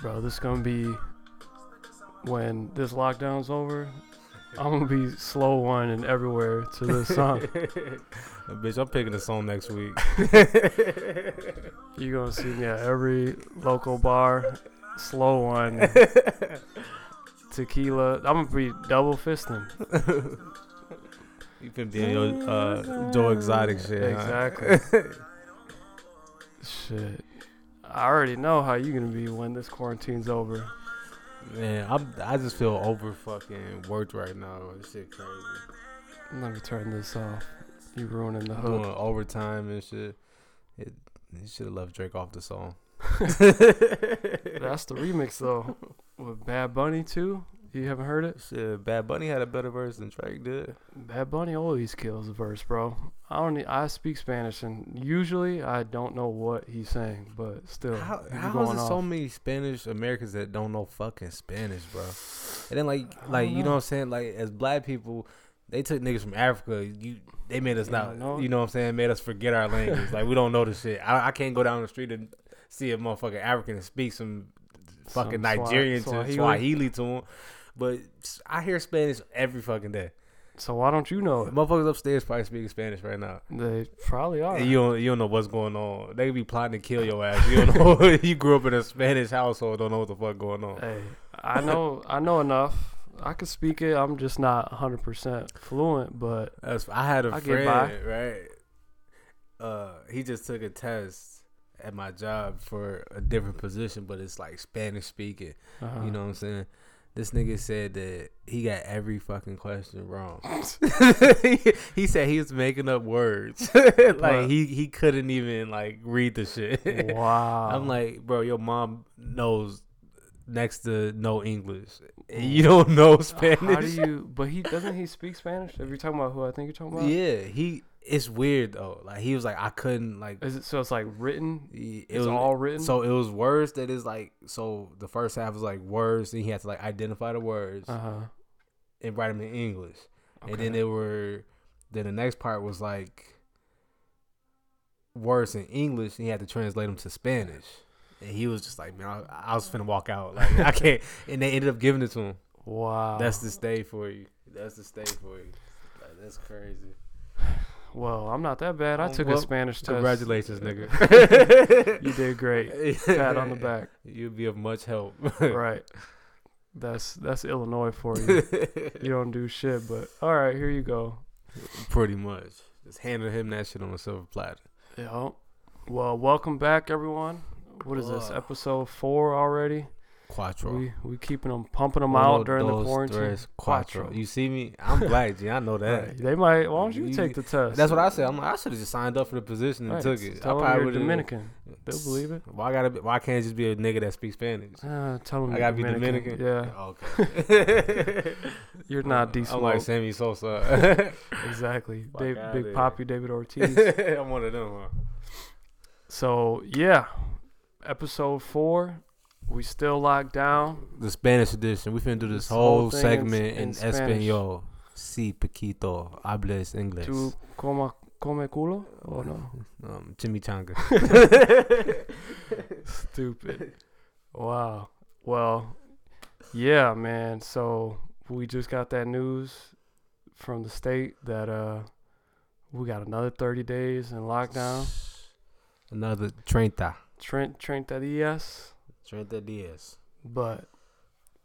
bro, this is gonna be when this lockdown's over. I'm gonna be slow winding everywhere to this song. Bitch, I'm picking a song next week. You're gonna see me at every local bar, slow winding. Tequila. I'm gonna be double fisting. You finna be in your uh, Joe Exotic shit. huh? Exactly. Shit. I already know how you're gonna be when this quarantine's over. Man, I'm, I just feel over fucking worked right now. This shit crazy. Let me turn this off. You ruining the hook. Doing overtime and shit. It, you should have left Drake off the song. That's the remix though. With Bad Bunny too. You haven't heard it? Shit, Bad Bunny had a better verse than Drake did. Bad Bunny always kills a verse, bro. I don't. Need, I speak Spanish, and usually I don't know what he's saying, but still, How, how is there so many Spanish Americans that don't know fucking Spanish, bro? And then like like don't you know know. what I'm saying? Like as black people, they took niggas from Africa. You they made us Yeah, not know. you know what I'm saying? Made us forget our language. like we don't know the shit. I, I can't go down the street and see a motherfucking African and speak some fucking Some Nigerian to Swahili. Swahili to him. But I hear Spanish every fucking day. So why don't you know it? Motherfuckers upstairs probably speaking Spanish right now. They probably are. And you don't you don't know what's going on. They be plotting to kill your ass. You don't know you grew up in a Spanish household, don't know what the fuck going on. Hey, I know. I know enough. I can speak it. I'm just not 100 percent fluent, but That's, I had a I friend, right? Uh, he just took a test at my job for a different position, but it's like Spanish speaking. uh, You know what I'm saying? This nigga said that he got every fucking question wrong. he said he was making up words. like he he couldn't even like read the shit. Wow. I'm like, bro, your mom knows next to no English. And you don't know Spanish. How do you? But he doesn't. He speak Spanish. If you're talking about who I think you're talking about. Yeah, he. It's weird though. Like he was like, I couldn't like. Is it so? It's like written. It It's was all written. So it was words that is like. So the first half was like words, and he had to like identify the words Uh huh. and write them in English. Okay. And then they were. Then the next part was like. Words in English, and he had to translate them to Spanish. And he was just like, man, I, I was finna walk out. Like I can't. And they ended up giving it to him. wow. That's the stay for you. That's the stay for you. Like, that's crazy. Well, I'm not that bad. I Oh, took well, a Spanish test. Congratulations, nigga. You did great. Pat on the back. You'd be of much help. right. That's that's Illinois for you. You don't do shit, but all right, here you go. Pretty much. Just handing him that shit on a silver platter. Yeah. Well, welcome back, everyone. What is this? Episode four already. Quattro. We we keeping them pumping them Uno, out during the quarantine. tres, quattro. Quattro. You see me? I'm black, G. I know that. Right. They might. Why don't you You- take the test? That's what I said. I'm like, I should have just signed up for the position and Right. took it. Tell I them probably you're would've- Dominican. They'll believe it. Why gotta? Be, why can't it just be a nigga that speaks Spanish? Uh, tell them I you're gotta be Dominican. Dominican. Yeah, Okay. you're not D I'm like Sammy Sosa. Exactly. Fuck Dave, Big here. Poppy, David Ortiz. I'm one of them. Huh? so yeah, episode four. We still locked down. The Spanish edition. We finna do this, This whole, whole segment in, in Espanol. Si poquito hables inglés. Tu come come culo Oh no? Um, chimichanga. Stupid. Wow. Well, yeah, man. So we just got that news from the state that uh we got another 30 days in lockdown. Another treinta. Trent Treinta días. Treinta días. But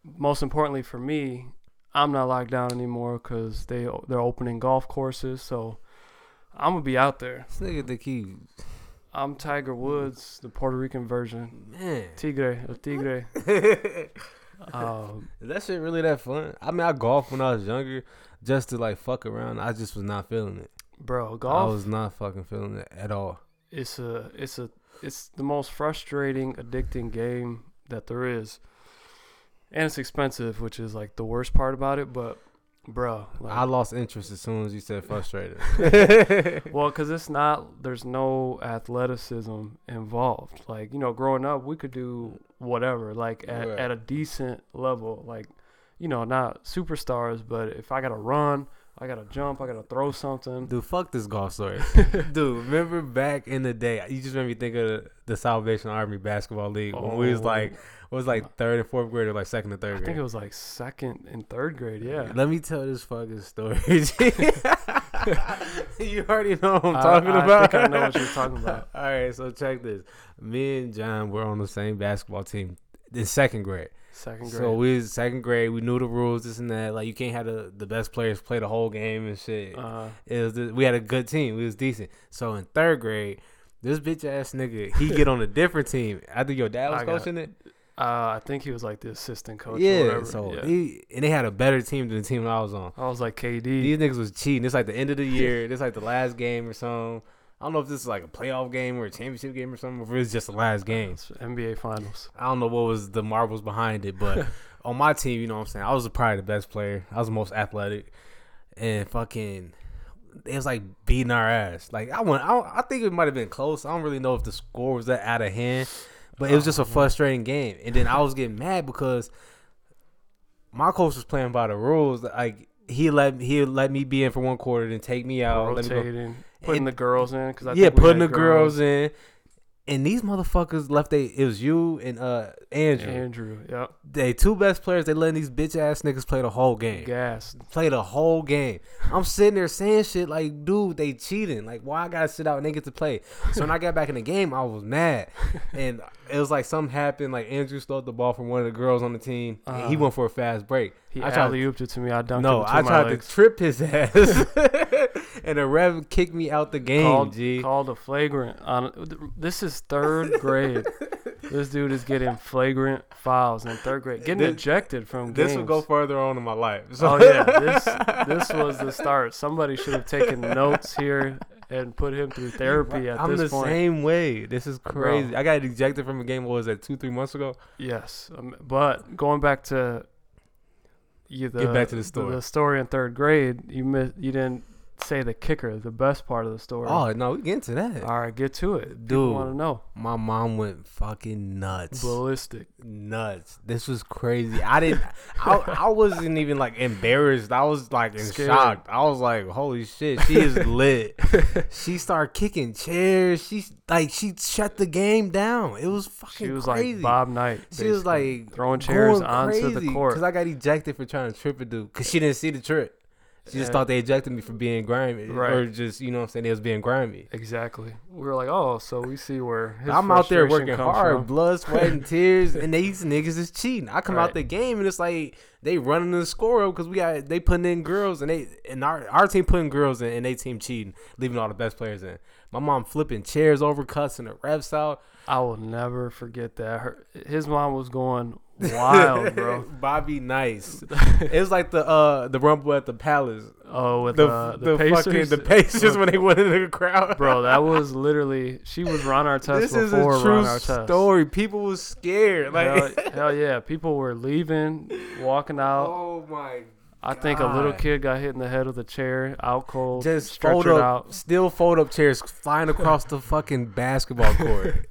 most importantly for me, I'm not locked down anymore because they they're opening golf courses. So I'm gonna be out there. This nigga think he I'm Tiger Woods, the Puerto Rican version. man. Tigre, el Tigre. Um, Is that shit really that fun? I mean, I golfed when I was younger, just to like fuck around. I just was not feeling it. bro, I was not fucking feeling it at all. it's a it's a it's the most frustrating, addicting game that there is, and it's expensive, which is like the worst part about it. But, bro, like, I lost interest as soon as you said frustrated. well, because it's not there's no athleticism involved. Like you know, growing up, we could do whatever, like at, at a decent level, like you know, not superstars, but if I gotta run, I gotta jump. I gotta throw something. Dude, fuck this golf story. Dude, remember back in the day? You just made me think of the Salvation Army basketball league when we was Oh. like, it was like third and fourth grade or like second and third. I third think it was like second and third grade. Yeah. Let me tell this fucking story. you already know what I'm I- talking I about. think I know what you're talking about. All right, so check this. Me and John were on the same basketball team in second grade. Second grade. So we was second grade. We knew the rules, this and that. Like you can't have the, the best players play the whole game and shit. uh, It was the, we had a good team. We was decent. So in third grade, this bitch ass nigga he get on a different team. I think your dad was I got- coaching it. uh, I think he was like the assistant coach. or yeah. whatever. So yeah. he and they had a better team than the team I was on. I was like KD. These niggas was cheating. It's like the end of the year. it's like the last game or something. I don't know if this is like a playoff game or a championship game or something, or if it's just the last game. NBA Finals. I don't know what was the marbles behind it, but on my team, you know what I'm saying? I was probably the best player. I was the most athletic. And fucking it was like beating our ass. Like I went I, I think it might have been close. I don't really know if the score was that out of hand, but it was just a Oh, frustrating game. And then I was getting mad because my coach was playing by the rules. Like he let he let me be in for one quarter, then take me out. let me go rotating, putting And- the girls in because I yeah, putting the had girls in. And these motherfuckers left they it was you and uh Andrew. Andrew, yep, They two best players, they letting these bitch ass niggas play the whole game. gas. Play the whole game. I'm sitting there saying shit like, dude, they cheating. Like, why I gotta sit out and they get to play? So when I got back in the game, I was mad. And it was like something happened, like Andrew stole the ball from one of the girls on the team. and he Uh-huh. went for a fast break. He I tried- alley ooped it to me. I dunked No, it I tried my to trip his ass. and the rev kicked me out the game, called, G. called a flagrant. On this is third grade. this dude is getting flagrant fouls in third grade, getting This- ejected from This games. will go further on in my life. So Oh yeah, this this was the start. Somebody should have taken notes here and put him through therapy at I'm this the point. same way. This is Bro. crazy. I got ejected from a game. What was that? Two, three months ago. Yes, um, but going back to you, the, Get back to the story. the story in third grade. You missed. You didn't say the kicker, the best part of the story. Oh no, we get to that. all right, get to it. Dude. want to know. My mom went fucking nuts. Ballistic. Nuts. This was crazy. I didn't. I, I wasn't even like embarrassed. I was like in Scared. shock. I was like, "Holy shit, she is lit." she started kicking chairs. She like she shut the game down. It was fucking She was crazy. like Bob Knight. She was like throwing chairs onto the court. because I got ejected for trying to trip a dude because she didn't see the trip. She just Yeah. thought they ejected me for being grimy, Right. or just you know what I'm saying they was being grimy. Exactly. We were like, oh, so we see where his I'm out there working hard, from. blood, sweat, and tears, and these niggas is cheating. I come Right. out the game and it's like they running the score up because we got they putting in girls and they and our our team putting girls in and they team cheating, leaving all the best players in. My mom flipping chairs over, cussing the refs out. I will never forget that. Her, his mom was going wild, bro. Bobby Knight. it was like the uh the rumble at the palace. Oh, with The uh, the, the, Pacers. fucking the Pacers when they went into the crowd. bro, that was literally she was Ron Artest this is before a true Ron Artest. story. People was scared. Like hell, hell yeah, people were leaving, walking out. oh my I think a little kid got hit in the head with a chair, out cold, just fold stretchered up, out. still fold up chairs flying across the fucking basketball court.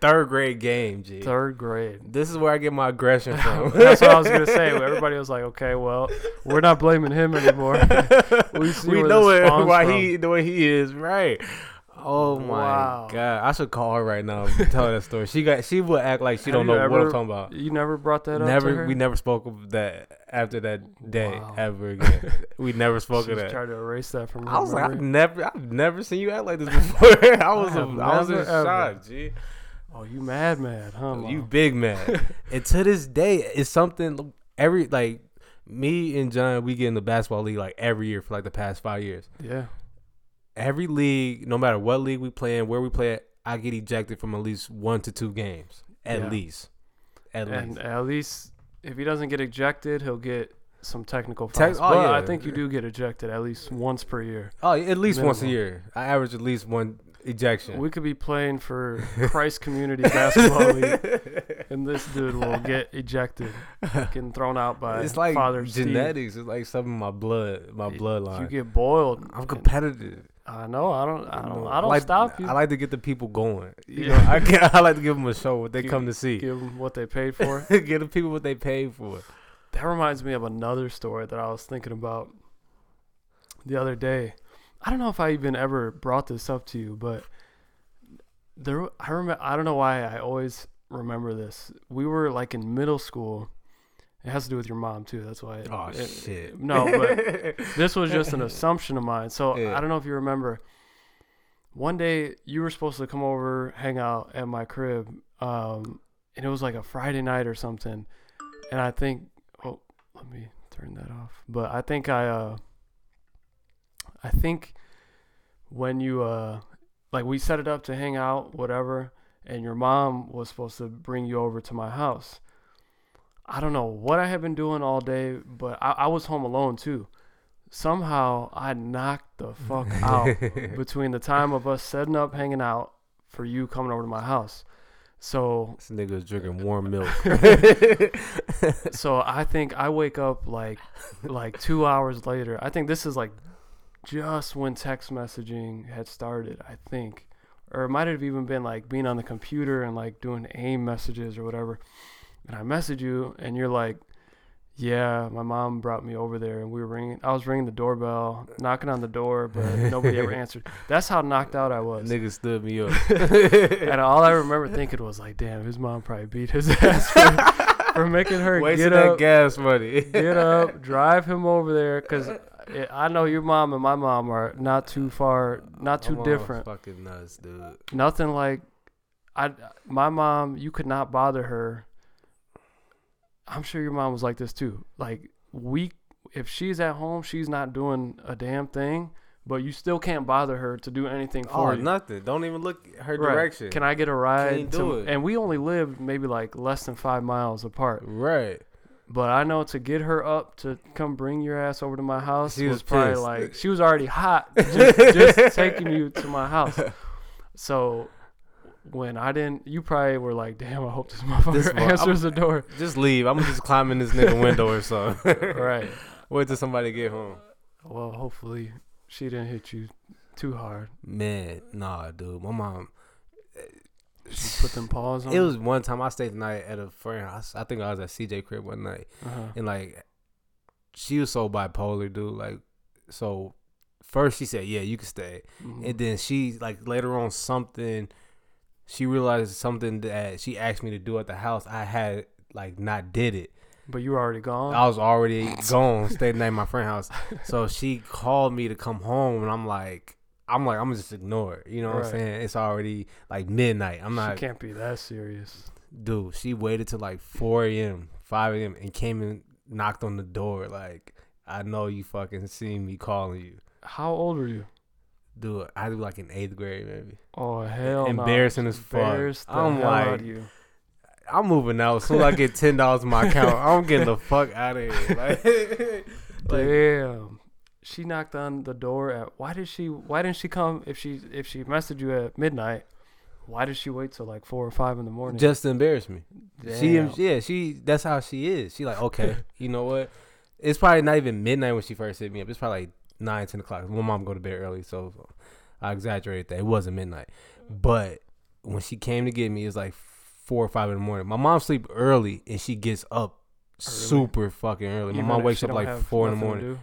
Third grade game, G. Third grade. This is where I get my aggression from. That's what I was gonna say. Everybody was like, "Okay, well, we're not blaming him anymore." we see we know it, why from. he the way he is, right? Oh my Wow. god! I should call her right now. and Tell her that story. She got. She would act like she Have don't know what I'm talking about. You never brought that up. Never. We never spoke of that after that day Wow. ever again. we never spoke She of that. trying to erase that from I was like, I've never, I've never seen you act like this before. I was, have I was in ever. shock, G. "Oh, you mad, mad, huh? You big man. and to this day, it's something every like me and John, we get in the basketball league like every year for like the past five years. yeah, Every league, no matter what league we play in, where we play at, I get ejected from at least one to two games. At Yeah. least. At and least. at least if he doesn't get ejected, he'll get some technical Tec- fouls. oh, but yeah. I think you do get ejected at least once per year. Oh, at least once a year. I average at least one ejection. We could be playing for Christ Community Basketball League, and this dude will get ejected, getting thrown out by it's like Father Steve. genetics. It's like something in my blood, my Y- bloodline. You get boiled. I'm competitive. I know. I don't. I don't. I don't like, stop you. I like to get the people going. You Yeah. know, I, get, I like to give them a show what they Give- come to see. Give them what they paid for. Give the people what they paid for. that reminds me of another story that I was thinking about. the other day. I don't know if I even ever brought this up to you, but there I remember I don't know why I always remember this. We were like in middle school. It has to do with your mom too. That's why. it- Oh it- shit. No, but this was just an assumption of mine. So Yeah. I don't know if you remember. One day you were supposed to come over, hang out at my crib, um, and it was like a Friday night or something. And I think, oh, let me turn that off. But I think I, uh, I think when you, uh, like we set it up to hang out, whatever, and your mom was supposed to bring you over to my house. I don't know what I had been doing all day, but I, I was home alone too. Somehow I knocked the fuck out between the time of us setting up, hanging out, for you coming over to my house. So, This nigga was drinking warm milk. so I think I wake up like, like two hours later. I think this is like just when text messaging had started. I think, or it might have even been like being on the computer and like doing AIM messages or whatever. And I message you, and you're like, "Yeah, my mom brought me over there, and we were ringing. I was ringing the doorbell, knocking on the door, but nobody ever answered. That's how knocked out I was. nigga stood me up. And all I remember thinking was like, "Damn, his mom probably beat his ass for, for making her Wasting get that up, gas money. get up, drive him over there." Because I know your mom and my mom are not too far, not too different. Fucking nuts, dude. Nothing like, I, my mom. You could not bother her. I'm sure your mom was like this too. Like we, if she's at home, she's not doing a damn thing, but you still can't bother her to do anything Oh, for you. nothing. Don't even look her Right. direction. Can I get a ride? Can't to- do it. And we only lived maybe like less than five miles apart. right. But I know to get her up to come bring your ass over to my house She was, was probably pissed. like she was already hot just, just taking you to my house. So when I didn't, you probably were like, "Damn, I hope this motherfucker This answers the door." Just leave. I'm just climb in this nigga window or something. right. Wait till somebody get home. Well, hopefully she didn't hit you too hard. Man, nah, dude. My mom. She put them paws on. It was one time I stayed the night at a friend house. I think I was at CJ crib one night, Uh-huh. and like, she was so bipolar, dude. Like, so first she said, "Yeah, you can stay," Mhm. and then she like later on something. She realized something that she asked me to do at the house. I had like not did it. But you were already gone. I was already gone, stayed the night at my friend's house. So she called me to come home, and I'm like, I'm like, I'm gonna just ignore it. You know what Right. I'm saying? It's already like midnight. I'm not. she can't be that serious. dude. She waited till like 4 a.m., 5 a.m., and came and knocked on the door. Like, I know you fucking seen me calling you, How old were you? dude. I was like in eighth grade, maybe. Oh hell! Embarrassing as fuck. I'm like- you. I'm moving out. As soon as I get ten dollars in my account, I'm getting the fuck out of here. Like, like, Damn. She knocked on the door at. Why did she? Why didn't she come? If she if she messaged you at midnight, why did she wait till like four or five in the morning? just to embarrass me. She, yeah, she. That's how she is. She like, okay, you know what? It's probably not even midnight when she first hit me up. It's probably like nine, ten o'clock. My mom go to bed early, so I exaggerated that. It wasn't midnight, but when she came to get me, it was like four or five in the morning. My mom sleep early and she gets up super fucking early. My Even mom wakes up like four in the morning.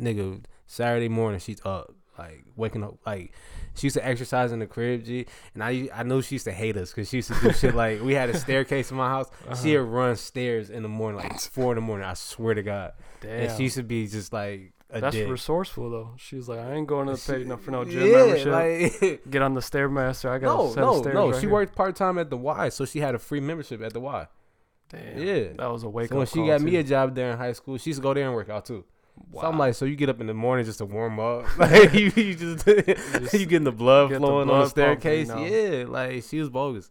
Nigga, Saturday morning she's up, like waking up. Like she used to exercise in the crib, G. And I I know she used to hate us because she used to do shit like we had a staircase in my house. She Uh-huh. would run stairs in the morning, like four in the morning. I swear to God. Damn. And she used to be just like a That's dick. resourceful though. She's like, I ain't going to pay no for no gym yeah, membership. Like, Get on the stairmaster. I got no, set no, no. right she here. worked part time at the Y, so she had a free membership at the Y. Damn. Yeah. That was a wake So up when she got me a job there in high school, she used to go there and work out too. So I'm like, so you get up in the morning just to warm up, like you, you just, you getting the blood get the flowing on the staircase. pumping, you Yeah, like she was bogus.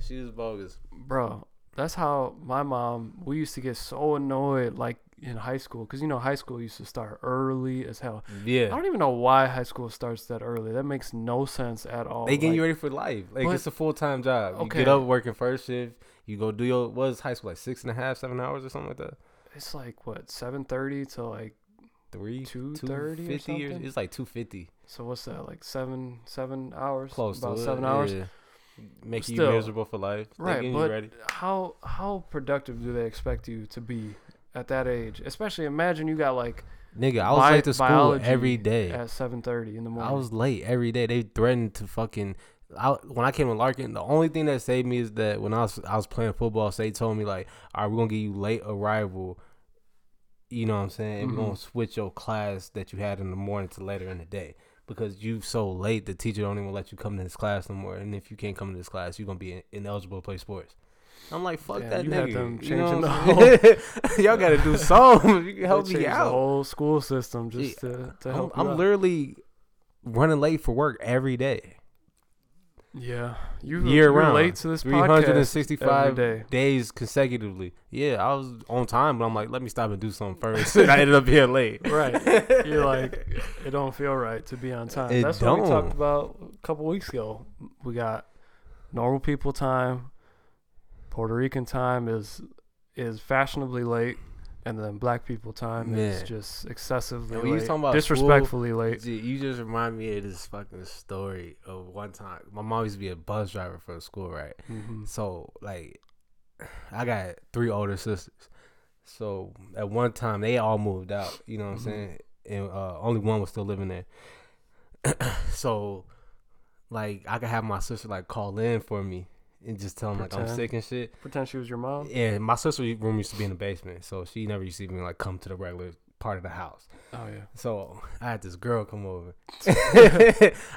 She was bogus. bro that's how my mom we used to get so annoyed like in high school because you know high school used to start early as hell Yeah, i don't even know why high school starts that early that makes no sense at all they get Like, you ready for life. Like But- it's a full time job. You Okay. get up working first shift. You go do your what is high school like six and a half, seven hours or something like that. it's like what 7.30 to like Three, 2:30 or something? It's like two fifty. so what's that like seven seven hours Close about to it, seven hours yeah. Make you miserable for life. Right but ready. how how productive do they expect you to be at that age especially imagine you got like Nigga, I was Bi- late to school every day. at seven thirty in the morning. I was late every day. They threatened to fucking. I, when I came to Larkin, the only thing that saved me is that when I was I was playing football, so they told me like, "All right, we're gonna give you late arrival." You know what I'm saying? Mhm. We're gonna switch your class that you had in the morning to later in the day because you so late. The teacher don't even let you come to this class no more, and if you can't come to this class, you're gonna be ineligible to play sports. I'm like, fuck Damn, that you nigga. them you know changing the I'm saying? Y'all gotta do something. You can help me out. The whole school system just Yeah, to, to I'm, help. I'm out. literally running late for work every day. Yeah, you Year you're round. late to this podcast 365 days consecutively. Yeah, I was on time, but I'm like, let me stop and do something first. and I ended up being late. Right. You're like, it don't feel right to be on time. It That's what we talked about a couple weeks ago. We got normal people time, Puerto Rican time is is fashionably late, and then black people time is just excessively And you late, talking about disrespectfully late. Gee, you just remind me of this fucking story of one time. My mom used to be a bus driver for the school, right? hmm So like, I got three older sisters. So at one time they all moved out. You know what Mhm. I'm saying? And uh, only one was still living there. so, like, I could have my sister like call in for me and just tell them like I'm sick and shit. Pretend she was your mom. Yeah, my sister's room used to be in the basement, so she never used to even like come to the regular part of the house. Oh yeah. So I had this girl come over.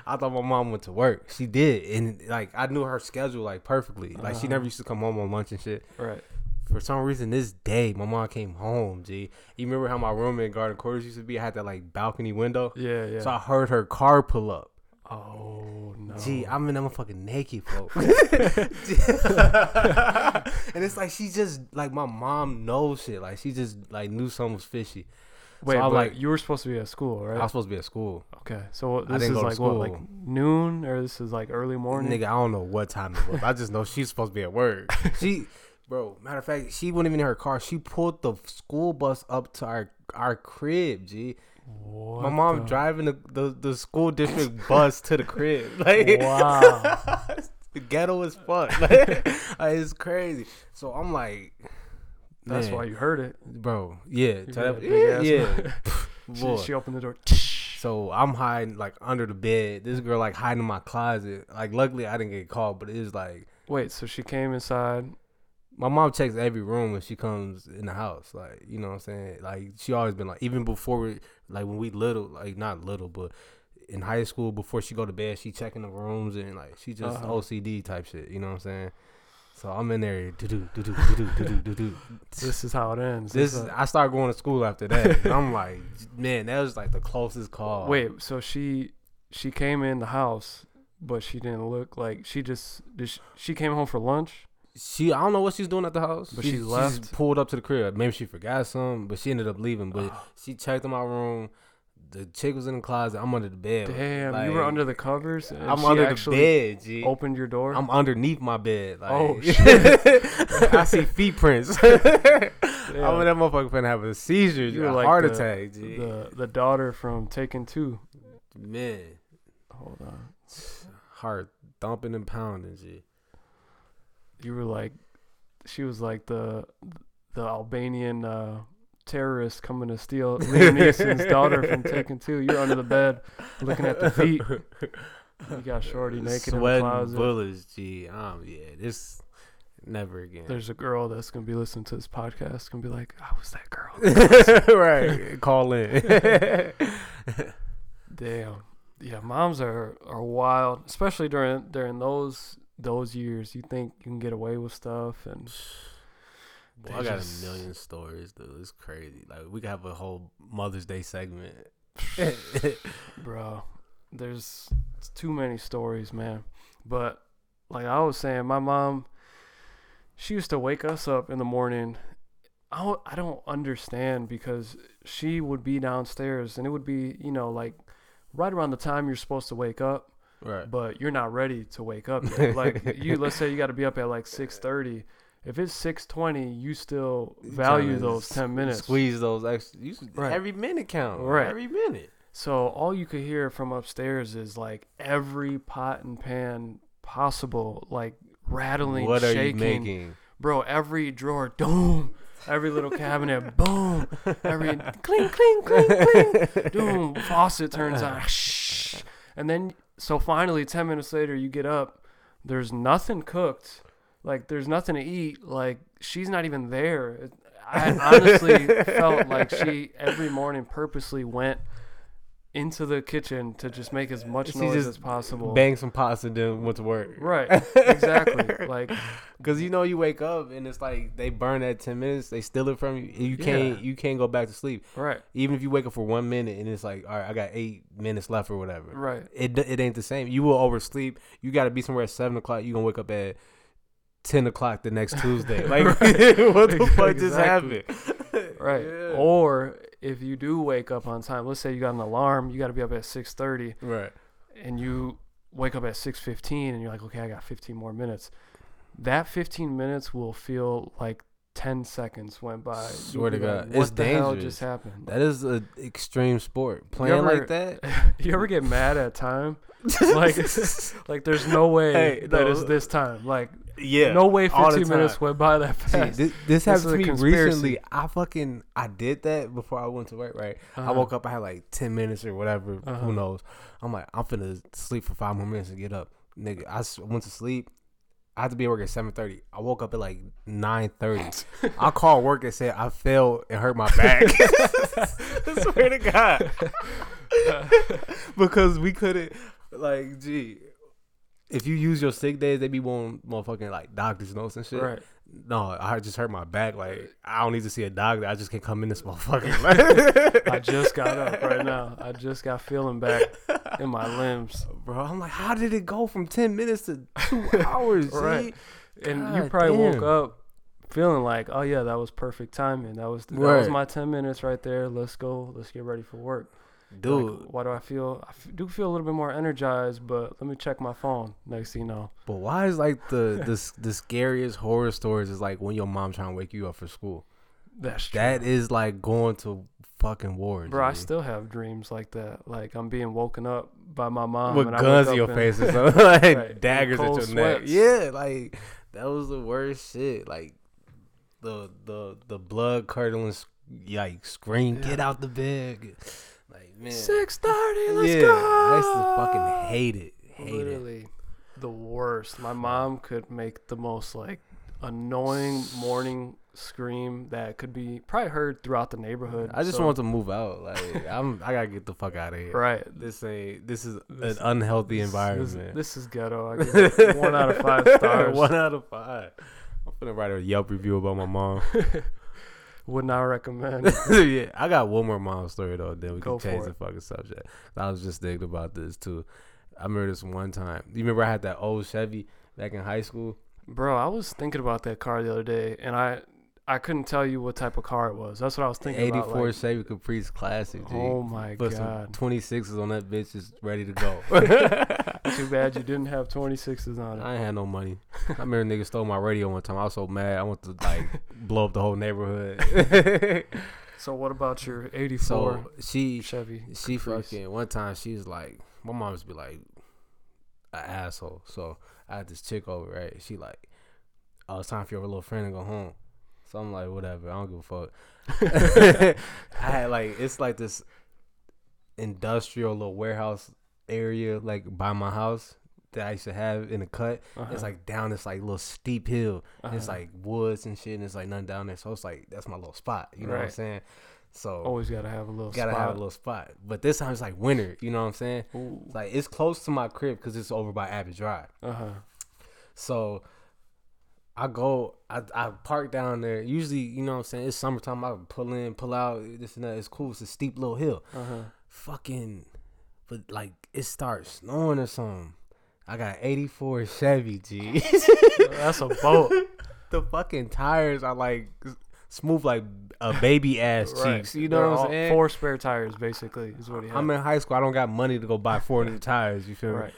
I thought my mom went to work. She did, and like I knew her schedule like perfectly. Like she Uh-huh. never used to come home on lunch and shit. Right. For some reason, this day my mom came home. G, you remember how my room in Garden Quarters used to be? I had that like balcony window. Yeah. Yeah. So I heard her car pull up. oh. Gee, oh. I'm in that motherfucking naked, folks. and it's like she just like my mom knows shit. Like she just like knew something was fishy. Wait, I'm but like- you were supposed to be at school, right? I was supposed to be at school. okay. So this is like what, like noon, or this is like early morning? Nigga, I don't know what time it was. I just know she's supposed to be at work. She, bro. Matter of fact, she wasn't even in her car. She pulled the school bus up to our our crib. G. What My mom the- driving the, the the school district bus to the crib. Like, Wow. the ghetto is fuck. Like, it's crazy. So I'm like, That's man, why you heard it. bro. Yeah, You tell that- a yeah. Boy. she, she opened the door. So I'm hiding like under the bed. This girl like hiding in my closet. Like luckily I didn't get caught, but it is like Wait, so she came inside. My mom checks every room when she comes in the house. Like, you know what I'm saying? Like she always been like even before we like when we little, like not little, but in high school before she go to bed, she checking the rooms and like she just Uh-huh. OCD type shit, you know what I'm saying? So I'm in there do do do do do do do do do. This is how it ends. This is, I started going to school after that. and I'm like, man, that was like the closest call. wait, so she she came in the house, but she didn't look like she just did she, she came home for lunch. She, I don't know what she's doing at the house. But she, she left? pulled up to the crib. Maybe she forgot something, but she ended up leaving. But she checked in my room. The chick was in the closet. I'm under the bed. damn, you were under the covers. I'm under the bed, G. Opened your door. I'm underneath my bed. Like, Oh, shit. I see feet prints. I'm in Yeah. that motherfucker finna have a seizure, You a like heart the- attack, G. the the daughter from Taken Two. Man, Hold on, heart thumping and pounding, G. you were like, she was like the the Albanian uh, terrorist coming to steal Liam Neeson's daughter from Taken Two. You're under the bed, looking at the feet. You got Shorty naked in the closet. bullets, G. Um, yeah, this never again. There's a girl that's gonna be listening to this podcast, gonna be like, "I was that girl." right. Call in. Damn. Yeah, moms are are wild, especially during during those those years. You think you can get away with stuff, and Boy, I got just- a million stories, dude. It's crazy. Like we could have a whole Mother's Day segment. bro, there's too many stories, man. But like I was saying, my mom, she used to wake us up in the morning. I don't, I don't understand because she would be downstairs and it would be you know like right around the time you're supposed to wake up. Right. but you're not ready to wake up yet. like you let's say you got to be up at like 6:30 if it's 6:20 you still value those 10 minutes Squeeze those extra. You, Right. Every minute count. Right. Every minute. so all you could hear from upstairs is like every pot and pan possible like rattling What are shaking you making? bro every drawer doom every little cabinet, boom, every clink, clink, clink, clink, boom, faucet turns on, shh. and then so finally, ten minutes later, you get up. There's nothing cooked, like there's nothing to eat. Like she's not even there. I honestly felt like she every morning purposely went into the kitchen to just make as much She noise as possible. Bang some pots and then went to work. Right, exactly. like Cause you know you wake up and it's like they burn that ten minutes, they steal it from you. You can't Yeah. you can't go back to sleep. right, Even if you wake up for one minute and it's like, all right, I got eight minutes left or whatever. right. It it ain't the same. You will oversleep. You got to be somewhere at seven o'clock. You gonna wake up at ten o'clock the next Tuesday. Like what the fuck just happened? Right. Yeah. Or if you do wake up on time, let's say you got an alarm, you got to be up at 6:30 right. and you wake up at 6:15 and you're like, "Okay, I got 15 more minutes." That 15 minutes will feel like 10 seconds went by. Swear to like, God. what It's the hell just happened? That is an extreme sport. Playing ever- like that. you ever get mad at time? like like there's no way Hey, that no. it's this time. Like Yeah. no way all the 15 minutes went by that See, fast. this, this happened is to me conspiracy. recently. I fucking I did that before I went to work. Right, I Uh-huh. woke up. I had like ten minutes or whatever. Uh-huh. Who knows? I'm like, I'm finna sleep for five more minutes and get up, nigga. I went to sleep. I had to be at work at seven thirty. I woke up at like nine thirty. I called work and said I fell and hurt my back. I swear to God, because we couldn't. Like, gee, if you use your sick days, they be wanting motherfucking like doctor's notes and shit. Right. No, I just hurt my back. Like I don't need to see a doctor. I just can't come in this motherfucker. I just got up right now. I just got feeling back in my limbs. bro. I'm like, how did it go from ten minutes to two hours? Right. G? And you probably damn. woke up feeling like, oh yeah, that was perfect timing. That was that was my ten minutes right there. Let's go. Let's get ready for work. Dude. Like, why do I feel? I f- do feel a little bit more energized, but let me check my phone. Next thing you know, but why is like the the the scariest horror stories is like when your mom trying to wake you up for school. that's true. That is like going to fucking war, Bro, I still have dreams like that. Like I'm being woken up by my mom with guns in your face and stuff, like Right. daggers at your neck. Yeah, like that was the worst shit. Like the the the blood curdling, like scream, get out the bed. Man, Six thirty. Let's yeah, go. I used to fucking hate it. Hate it. Literally the worst. My mom could make the most like annoying morning scream that could be probably heard throughout the neighborhood. I just so- want to move out. Like I'm, I gotta get the fuck out of here. right. This ain't. This is This- an unhealthy This- environment. This, this is ghetto. I give one out of five stars. One out of five. I'm gonna write a Yelp review about my mom. Would not recommend. yeah, I got one more mom story though. Then we Go can change the fucking subject. I was just thinking about this too. I remember this one time. You remember I had that old Chevy back in high school? Bro, I was thinking about that car the other day, and I I couldn't tell you what type of car it was. That's what I was thinking Eighty four like, Chevy Caprice Classic. Oh my Put god! twenty sixes on that bitch, is ready to go. Too bad you didn't have 26s on it. I ain't had no money. I remember niggas stole my radio one time. I was so mad. I want to like blow up the whole neighborhood. So what about your 84 so she Chevy? she Caprice? fucking one time she was like my mom used to be like an asshole. So I had this chick over, right? She like, oh, it's time for your little friend to go home. So I'm like, whatever, I don't give a fuck. I had like it's like this industrial little warehouse area like by my house that I used to have in the cut. Uh-huh. It's like down this like little steep hill. It's Uh-huh. like woods and shit, and it's like nothing down there. So it's like that's my little spot. You know what I'm saying? So always gotta have a little gotta spot. have a little spot. But this time it's like winter. You know what I'm saying? Ooh. It's like it's close to my crib because it's over by Abbott Drive. Uh-huh. So I go, I, I park down there. Usually, you know what I'm saying? It's summertime. I pull in, pull out, this and that. It's cool. It's a steep little hill. Uh-huh. Fucking, but like it starts snowing or something. I got 84 Chevy G. That's a boat. the fucking tires are like smooth like a baby ass Right. cheeks. You know They're what I'm saying? Four spare tires, basically, is what he had. I'm in high school. I don't got money to go buy four new tires. You feel me?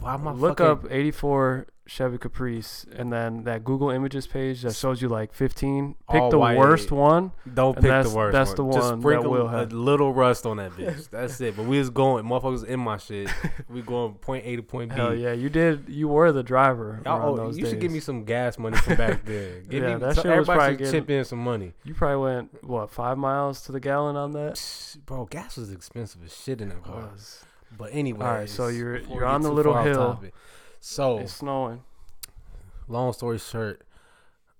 Why am I Look fucking- up 84 Chevy Caprice and then that Google Images page that shows you like 15. Pick All the white. worst one. Don't and pick that's- the worst. that's the one. Just one that sprinkle will a little rust on that bitch. That's it. But we was going, motherfuckers in my shit. we going point A to point B. Hell yeah, you did. You were the driver. Y'all around owe- those you should give me some gas money from back then. Give Yeah, me, that so shit was everybody probably should getting- chip in some money. You probably went what five miles to the gallon on that. Psh, Bro, gas was expensive as shit in that car. Was. But anyway, Alright, so you're- you're on the little hill. topic. So It's snowing. long story short,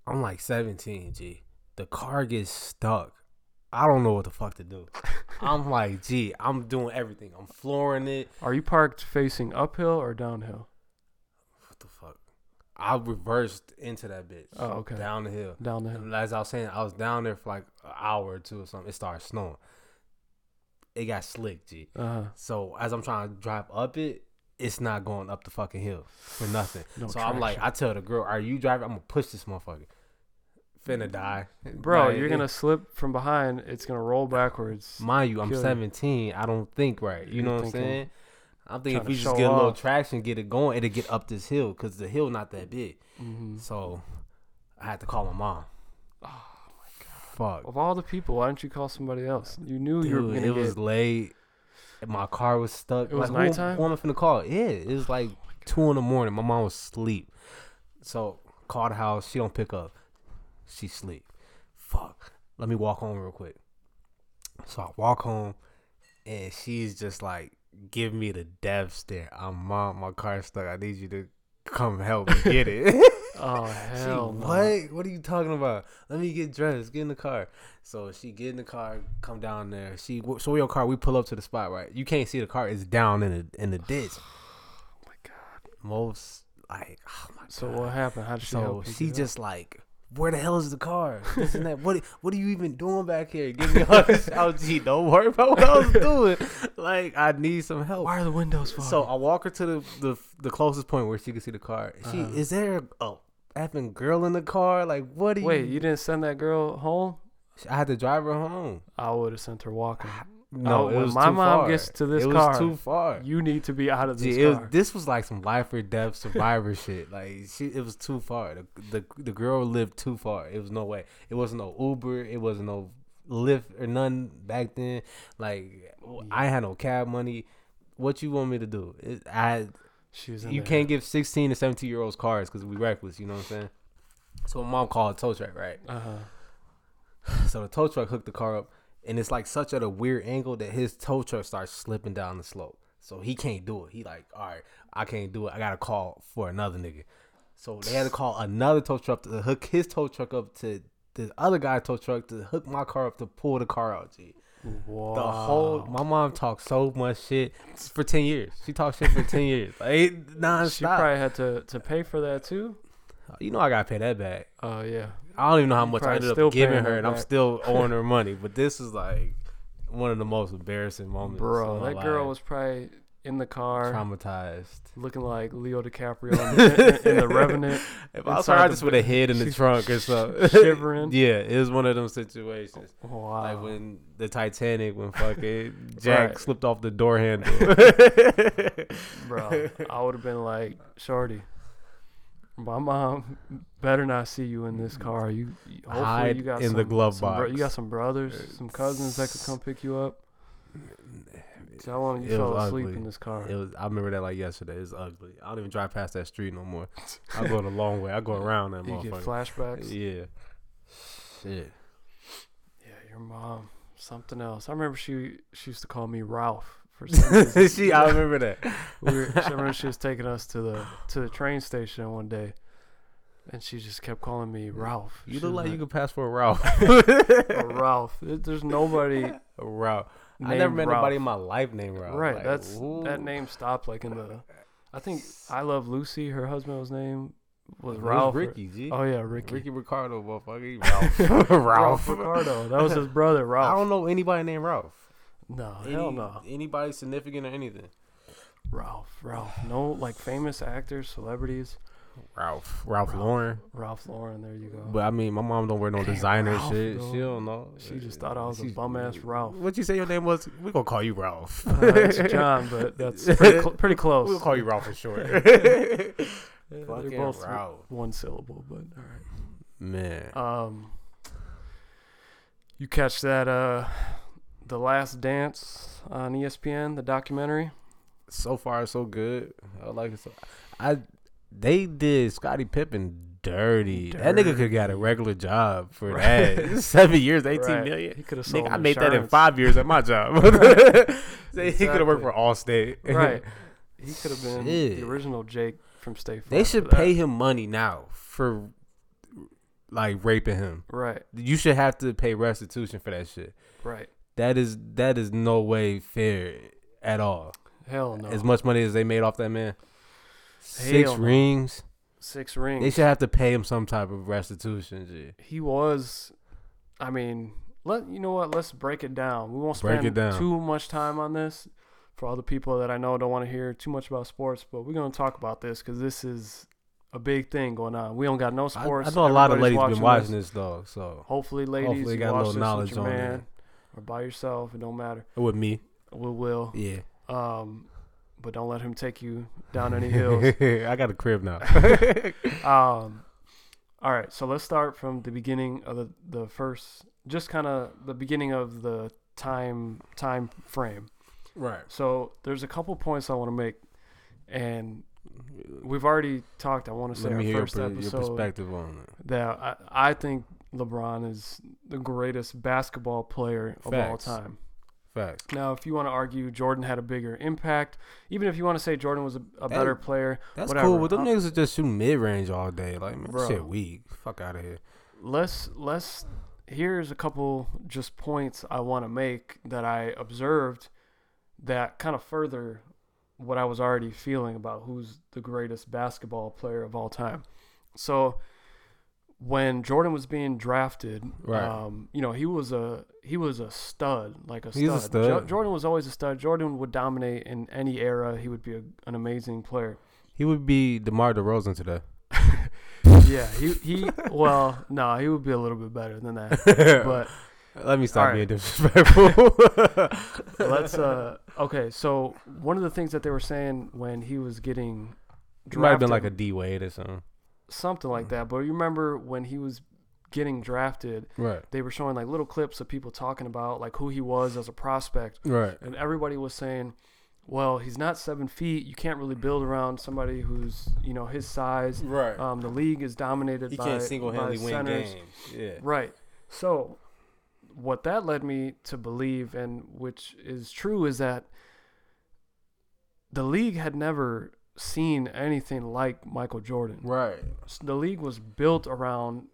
I'm like 17, G. The car gets stuck. I don't know what the fuck to do. I'm like, gee, I'm doing everything. I'm flooring it. Are you parked facing uphill or downhill? What the fuck? I reversed into that bitch. Oh, okay. Down the hill. Down the hill. And as I was saying, I was down there for like an hour or two or something. It started snowing. It got slick, G. Uh huh. So as I'm trying to drive up it, it's not going up the fucking hill for nothing. No so I'm like. I tell the girl, "Are you driving? I'm gonna push this motherfucker." Finna die, Bro, Like, you're gonna slip from behind. It's gonna roll backwards. Mind you, I'm kill you. 17. I don't think right. You You're know what I'm saying? I'm thinking if we just get a little traction, get it going, it'll get up this hill because the hill not that big. hmm So I had to call my mom. Oh Fuck. Of all the people, why didn't you call somebody else? You knew you were gonna it was get. late. My car was stuck. It was like, who- nighttime? Who am I finna call? Yeah, it was like oh two in the morning. My mom was asleep. So call the house. She don't pick up. She sleep. Fuck. Let me walk home real quick. So I walk home, and she's just like, give me the death stare. I'm mom. My car's stuck. I need you to come help me get it. Oh She, hell no. what? What are you talking about? Let me get dressed. Get in the car. So she get in the car, come down there. She so on car. We pull up to the spot. Right, you can't see the car. It's down in the in the ditch. Oh my god. Most like, oh my So God. what happened? How did she So she get up? just like, where the hell is the car? This and that. What what are you even doing back here? Give me all this out. Gee, don't worry about what I was doing. Like I need some help. Why are the windows fogging? So I walk her to the, the the closest point where she can see the car. She Uh-huh. is there a effing girl in the car? Like what do you? wait, you didn't send that girl home? I had to drive her home. I would have sent her walking. Ah, oh, no, Oh, it when my mom far. gets to this it car, was too far. You need to be out of this Gee, it was, car. this was like some life or death survivor shit. Like she, it was too far. The, the the girl lived too far. It was no way. It wasn't no Uber. It wasn't no Lyft or none back then. Like I had no cab money. What you want me to do? It, I she was in you can't give sixteen to seventeen year olds cars because we reckless. You know what I'm saying? So my mom called a tow truck, right? Uh huh. So the tow truck hooked the car up, and it's like such at a weird angle that his tow truck starts slipping down the slope. So he can't do it. He like, all right, I can't do it. I gotta call for another nigga. So they had to call another tow truck to hook his tow truck up to the other guy's tow truck to hook my car up to pull the car out. G. Wow. The whole my mom talked so much shit for ten years. She talked shit for ten years, like nonstop. She probably had to to pay for that too. Uh, you know I gotta pay that back. Oh yeah. I don't even know how You much I ended up giving her, her and I'm still owing her money. But this is like one of the most embarrassing moments. Bro, that girl was probably in the car traumatized. looking like Leo DiCaprio in the, in, in the Revenant, If I was her, I just would have hid in the trunk or something. shivering. yeah, it was one of them situations. Oh, wow. Like when the Titanic, when fucking Jack Right. slipped off the door handle. Bro, I would have been like, Shorty, my mom better not see you in this car. You you- hopefully Hide you got in some, the glove some bro- you got some brothers, some cousins that could come pick you up. Tell them you It fell asleep ugly. in this car. It was. I remember that like yesterday. It's ugly. I don't even drive past that street no more. I go the long way. I go around that you get flashbacks. Yeah. Shit. Yeah, your mom, something else. I remember she she used to call me Ralph for some reason. she, I remember that. we were, I remember she was taking us to the to the train station one day, and she just kept calling me Ralph. You She look was like you could pass for a Ralph. "Oh, Ralph. There's nobody. a Ralph. I never met Ralph. nobody in my life named Ralph. Right. Like, that's who- that name stopped like in the. I think I love Lucy. Her husband's name was Ralph. Ricky, G. Oh yeah, Ricky. Ricky Ricardo, motherfucker. He Ralph. Ralph Ricardo. That was his brother, Ralph. I don't know anybody named Ralph. No, Any, hell no. Anybody significant or anything. Ralph, Ralph. No, like famous actors, celebrities. Ralph, Ralph, Ralph. Lauren. Ralph Lauren. There you go. But I mean, my mom don't wear no Damn, designer Ralph, shit. though. She don't know. She just thought I was a bum ass Ralph. What you say your name was? We gonna call you Ralph. Uh, it's John, but that's pretty, cl- pretty close. We'll call you Ralph for short. They're both Ralph. one syllable, but all right. Man, Um, you catch that? Uh, the Last Dance on ESPN, the documentary. so far so good. I like it. So, I they did Scottie Pippen dirty. That nigga could got a regular job for Right. that. Seven years, eighteen Right. million. He could have sold. Nigga, I made that in five years at my job. Say He could have worked for Allstate. Right. He could have been Shit. the original Jake from State Farm. They should pay him money now for like raping him. Right. You should have to pay restitution for that shit. Right. That is that is no way fair at all. Hell no. As much money as they made off that man. Six Hell no. rings. Six rings. They should have to pay him some type of restitution. G. he was. I mean, let you know what. Let's break it down. We won't Break spend it down. too much time on this. For all the people that I know don't want to hear too much about sports, but we're gonna talk about this because this is a big thing going on. We don't got no I, sports. I know a lot of Everybody's ladies been watching this. this dog, so Hopefully, ladies, Hopefully you got a watch little this knowledge with your on man that. or by yourself. It don't matter. with me, We will. yeah. Um, but don't let him take you down any hills. I got a crib now. Um, all right, so let's start from the beginning of the the first, just kind of the beginning of the time time frame. right. So there's a couple points I want to make, and we've already talked. I want to say Let our your, first your episode perspective on it. that I, I think LeBron is the greatest basketball player of all time. Facts. Now, if you want to argue Jordan had a bigger impact, even if you want to say Jordan was a, a better player, That's Whatever. cool, but them I'll- niggas is just shooting mid range all day. Like, man, Bro. shit weak. Fuck out of here. let's let's here's a couple just points I want to make that I observed that kind of further what I was already feeling about who's the greatest basketball player of all time. So when Jordan was being drafted, Right. um, you know, he was a he was a stud, like a stud. He's a stud. Jo- Jordan was always a stud. Jordan would dominate in any era. He would be a, an amazing player. He would be DeMar DeRozan today. Yeah, he he well, no, he would be a little bit better than that. But Let me stop All being right. disrespectful. let's uh okay so one of the things that they were saying when he was getting It might have been like a D Wade or something. Something like that but you remember when he was getting drafted Right. they were showing like little clips of people talking about like who he was as a prospect Right. and everybody was saying well he's not seven feet you can't really build around somebody who's you know his size Right. um, the league is dominated he by, can't single handedly by win centers. games. Yeah. Right. So, what that led me to believe, and which is true, is that the league had never seen anything like Michael Jordan. Right. The league was built around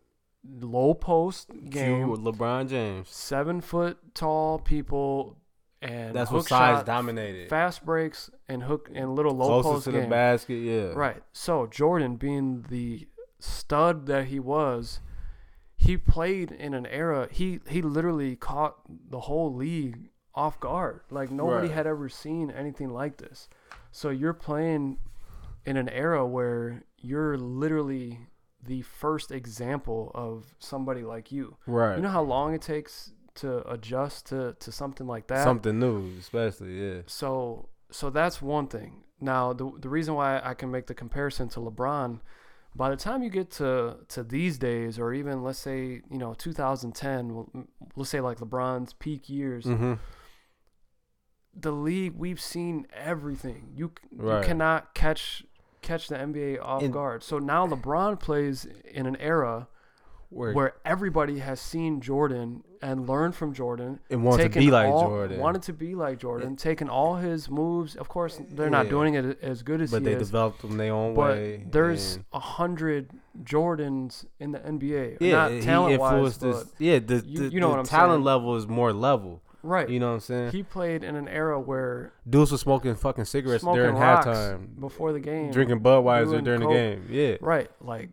low post game, You, LeBron James. seven foot tall people, and That's what size dominated. fast breaks, and hook and little low Closest post to the basket, yeah. Right. So Jordan, being the stud that he was, he played in an era. He he literally caught the whole league off guard. Like nobody Right. had ever seen anything like this. So you're playing in an era where you're literally the first example of somebody like you. Right. You know how long it takes to adjust to to something like that. Something new, especially, yeah. So so that's one thing. Now the the reason why I can make the comparison to LeBron, by the time you get to to these days, or even let's say you know 2010, we'll, let's say like LeBron's peak years, Mm-hmm. the league we've seen everything. You Right. you cannot catch catch the NBA off And- guard. So now LeBron plays in an era Where, where everybody has seen Jordan and learned from Jordan and want to be like all- Jordan. Wanted to be like Jordan, taking all his moves. Of course, they're not Yeah. doing it as good as he. but they is. developed them their own but way. there's a hundred Jordans in the NBA. yeah, not talent wise, this. Yeah, the, you- the, you know the what I'm talent saying. level is more level. Right. You know what I'm saying? he played in an era where Dudes were smoking fucking cigarettes smoking during halftime, before the game, drinking Budweiser during coke. the game. Yeah, right? Like,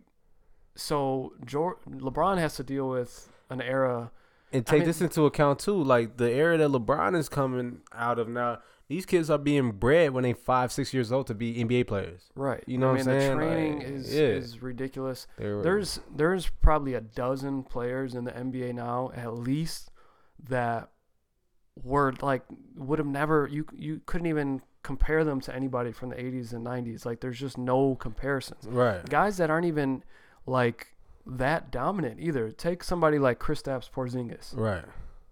so Jor- LeBron has to deal with an era. and I take mean- this into account too. Like the era that LeBron is coming out of now, these kids are being bred when they five, six years old to be NBA players. Right. You know I what I'm saying? The training Like, is yeah. is ridiculous. They're, There's there's probably a dozen players in the NBA now at least that were like would have never you you couldn't even compare them to anybody from the 80s and 90s. Like there's just no comparisons. right. Guys that aren't even like that dominant either. Take somebody like Kristaps Porzingis. Right.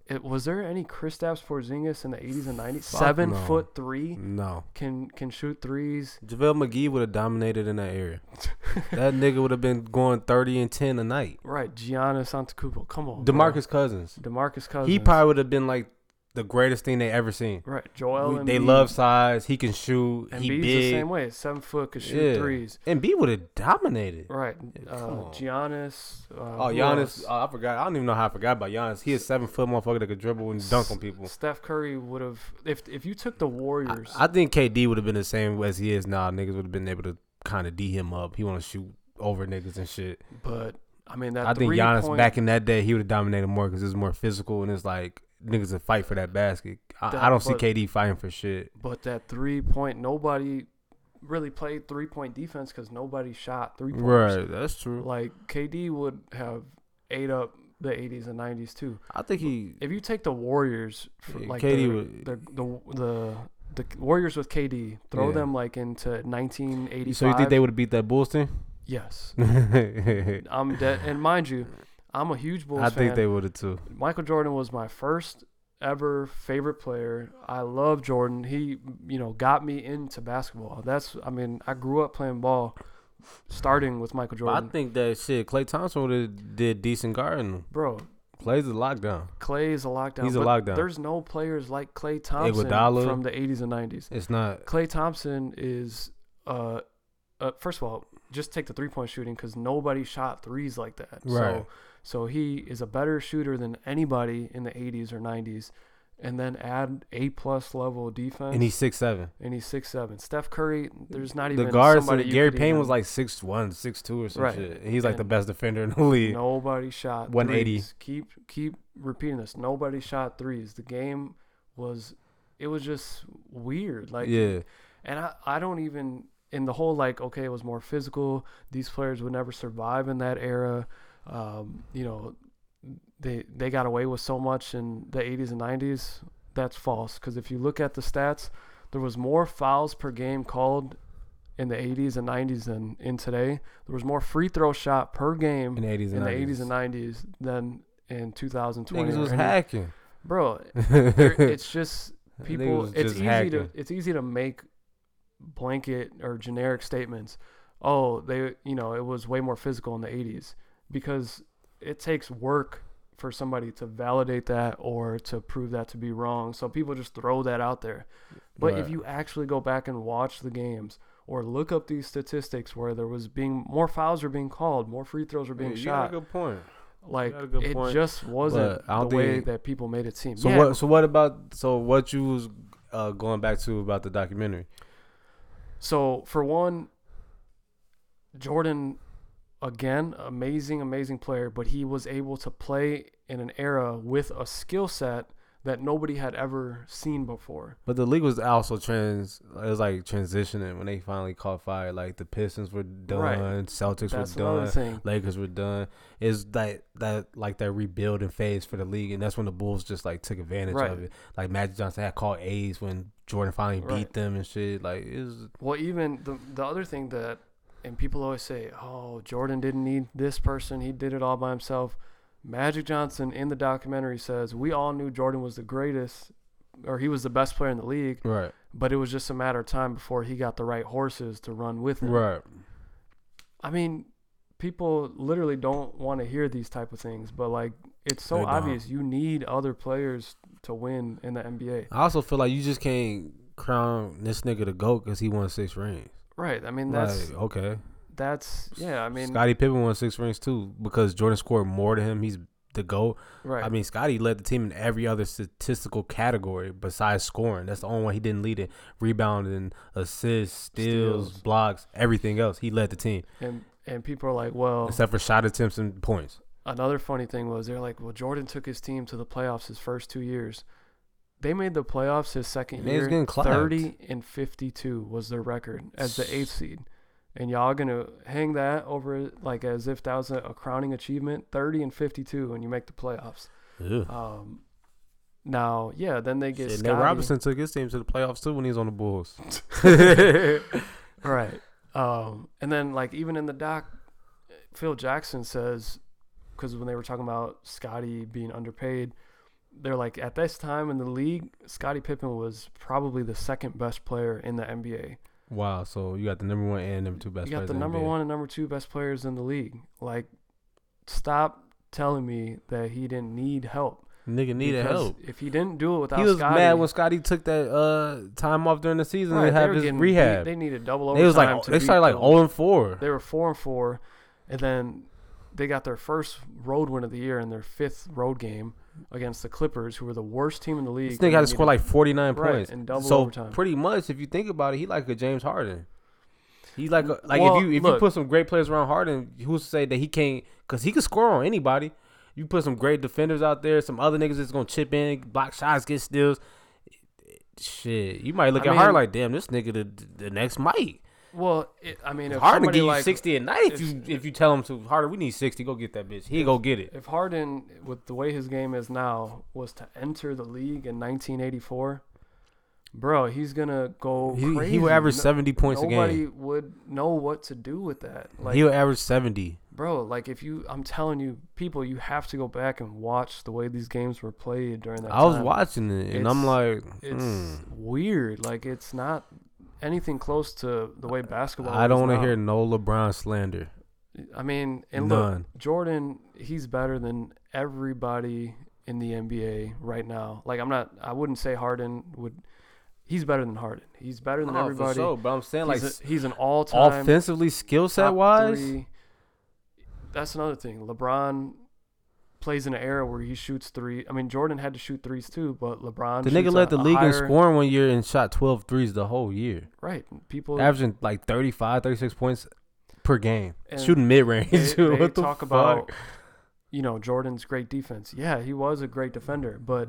It, was there any Kristaps Porzingis in the 80s and 90s? Fuck Seven no. foot three No. can can shoot threes. JaVale McGee would have dominated in that area. that nigga would have been going 30 and 10 a night. Right, Giannis Antetokounmpo. Come on, bro. DeMarcus Cousins. Demarcus Cousins. He probably would have been like the greatest thing they ever seen. right. Joel. We- they love size. He can shoot. And he Embiid's big. the same way. Seven foot could shoot Yeah. threes. And B would have dominated. Right. Yeah, Uh. Giannis. Uh, Oh, Giannis. Oh, I forgot. I don't even know how I forgot about Giannis. He is seven foot motherfucker that could dribble and dunk on people. Steph Curry would have if if you took the Warriors. I think KD would have been the same as he is now. Niggas would have been able to kind of D him up. He want to shoot over niggas and shit. but I mean that. I think Giannis point, back in that day he would have dominated more because it's more physical and it's like niggas would fight for that basket. I, I don't see but- KD fighting for shit. But that three point, nobody really played three point defense because nobody shot three pointers. Right, that's true. Like KD would have ate up the 80s and 90s too. I think he. If you take the Warriors, for Yeah, like KD the, would- the, the the the Warriors with KD, throw Yeah. them like into 1985. So you think they would have beat that Bulls team? Yes, I'm dead. And mind you, I'm a huge Bulls fan. I think they would have too. Michael Jordan was my first ever favorite player. I love Jordan. He, you know, got me into basketball. That's, I mean, I grew up playing ball, starting with Michael But I think that shit. Klay Thompson would have did decent guarding. Bro, Klay's a lockdown. Klay is a lockdown. He's a lockdown. There's no players like Klay Thompson Iguodala. from the 80s and 90s. It's not. Klay Thompson is, uh, uh first of all, just take the three point shooting because nobody shot threes like that. Right. So, so he is a better shooter than anybody in the 80s or 90s. And then add A plus level defense. And he's six seven. and he's six seven. Steph Curry, there's not even The guards. somebody Gary Payne even- was like six one, six two or some Right. shit. He's like the best defender in the league. nobody shot 180. Keep keep repeating this. Nobody shot threes. The game was it was just weird. Like yeah. and I, I don't even in the whole like okay it was more physical. These players would never survive in that era. Um, you know, they they got away with so much in the 80s and 90s. That's false because if you look at the stats, there was more fouls per game called in the 80s and 90s than in today. There was more free throw shot per game In the eighties in and the 80s 90s. and 90s than in 2020. Niggas was hacking. Bro, it's just people it's just easy hacking. to it's easy to make blanket or generic statements oh they you know it was way more physical in the 80s because it takes work for somebody to validate that or to prove that to be wrong so people just throw that out there but if you actually go back and watch the games or look up these statistics where there was being more fouls were being called more free throws were being Yeah, you shot got a good point. like it point. just wasn't the don't way that people made it seem So Yeah, what? So what about? So what you was uh, going back to about the documentary? So for one, Jordan, again, amazing, amazing player, but he was able to play in an era with a skill set that nobody had ever seen before. But the league was also trans. It was like transitioning when they finally caught fire. Like the Pistons were done, Right. Celtics That's were done. Lakers were done. Is that that like that rebuilding phase for the league, and that's when the Bulls just like took advantage Right. of it. Like Magic Johnson had called A's when Jordan finally Right. beat them and shit. Like it was Well, even the the other thing that, and people always say, "Oh, Jordan didn't need this person; he did it all by himself." Magic Johnson in the documentary says, "We all knew Jordan was the greatest, or he was the best player in the league, right, but it was just a matter of time before he got the right horses to run with him." right. I mean, people literally don't want to hear these type of things, but like it's so obvious you need other players to win in the NBA. I also feel like you just can't crown this nigga the goat because he won six rings. Right. I mean that's like okay, that's yeah, I mean Scottie Pippen won six rings too because Jordan scored more than him. He's the goat. right. I mean, Scottie led the team in every other statistical category besides scoring. That's the only one he didn't lead in. Rebounding, assists, steals, Steals. blocks, everything else. He led the team and and people are like, "Well, except for shot attempts and points. another funny thing was they're like, "Well, Jordan took his team to the playoffs his first 2 years." They made the playoffs his second was year. Thirty and fifty-two was their record as the eighth seed, and y'all gonna hang that over like as if that was a, a crowning achievement. Thirty and fifty-two, and you make the playoffs. Um, now, yeah, then they get Shit. Nate Robinson took his team to the playoffs too when he was on the Bulls. right? Um, and then like even in the doc, Phil Jackson says because when they were talking about Scottie being underpaid, they're like at this time in the league, Scottie Pippen was probably the second best player in the NBA. Wow, so you got the number one and number two best you got players the in number one and number two best players in the league. Like, stop telling me that he didn't need help. Nigga needed because help. If he didn't do it without He was Scottie, mad when Scottie took that uh time off during the season right, to they have his rehab. beat- They needed double They overtime. was like to they started like zero and four. They were four and four, and then they got their first road win of the year in their fifth road game against the Clippers, who were the worst team in the league. This nigga had to score like forty nine Right, points. in double so overtime. pretty much, if you think about it, he like a James Harden. He's like a, like Well, if you if you put some great players around Harden, who's to say that he can't? Because he can score on anybody. You put some great defenders out there, some other niggas that's gonna chip in, block shots, get steals. Shit, you might look I at Harden like, damn, this nigga the the next Mike. Well, it, I mean, if Harden somebody give you like sixty a night if if- you if you tell him to Harden, we need sixty, go get that bitch. He go get it. if Harden, with the way his game is now, was to enter the league in 1984, bro, he's gonna go He, crazy. he will average No- seventy points a Nobody would know what to do with that. Like, he will average seventy. bro, like if you, I'm telling you, people, you have to go back and watch the way these games were played during that I was watching it and I'm It's- like, It's hmm. weird. Like it's not anything close to the way basketball. I don't want want to hear no LeBron slander. I mean, and None. look, Jordan, he's better than everybody in the NBA right now. Like I'm not, I wouldn't say Harden would. He's better than Harden. He's better than No, for everybody. sure, but I'm saying like he's, a- he's an all-time offensively, skill set wise. three. That's another thing. LeBron plays in an era where he shoots three. I mean, Jordan had to shoot threes too, but LeBron. the nigga led the league in higher- scoring one year and shot 12 threes the whole year, Right. People averaging like 35, 36 points per game, shooting mid range. what the talk fuck? about you know Jordan's great defense. Yeah, he was a great defender, but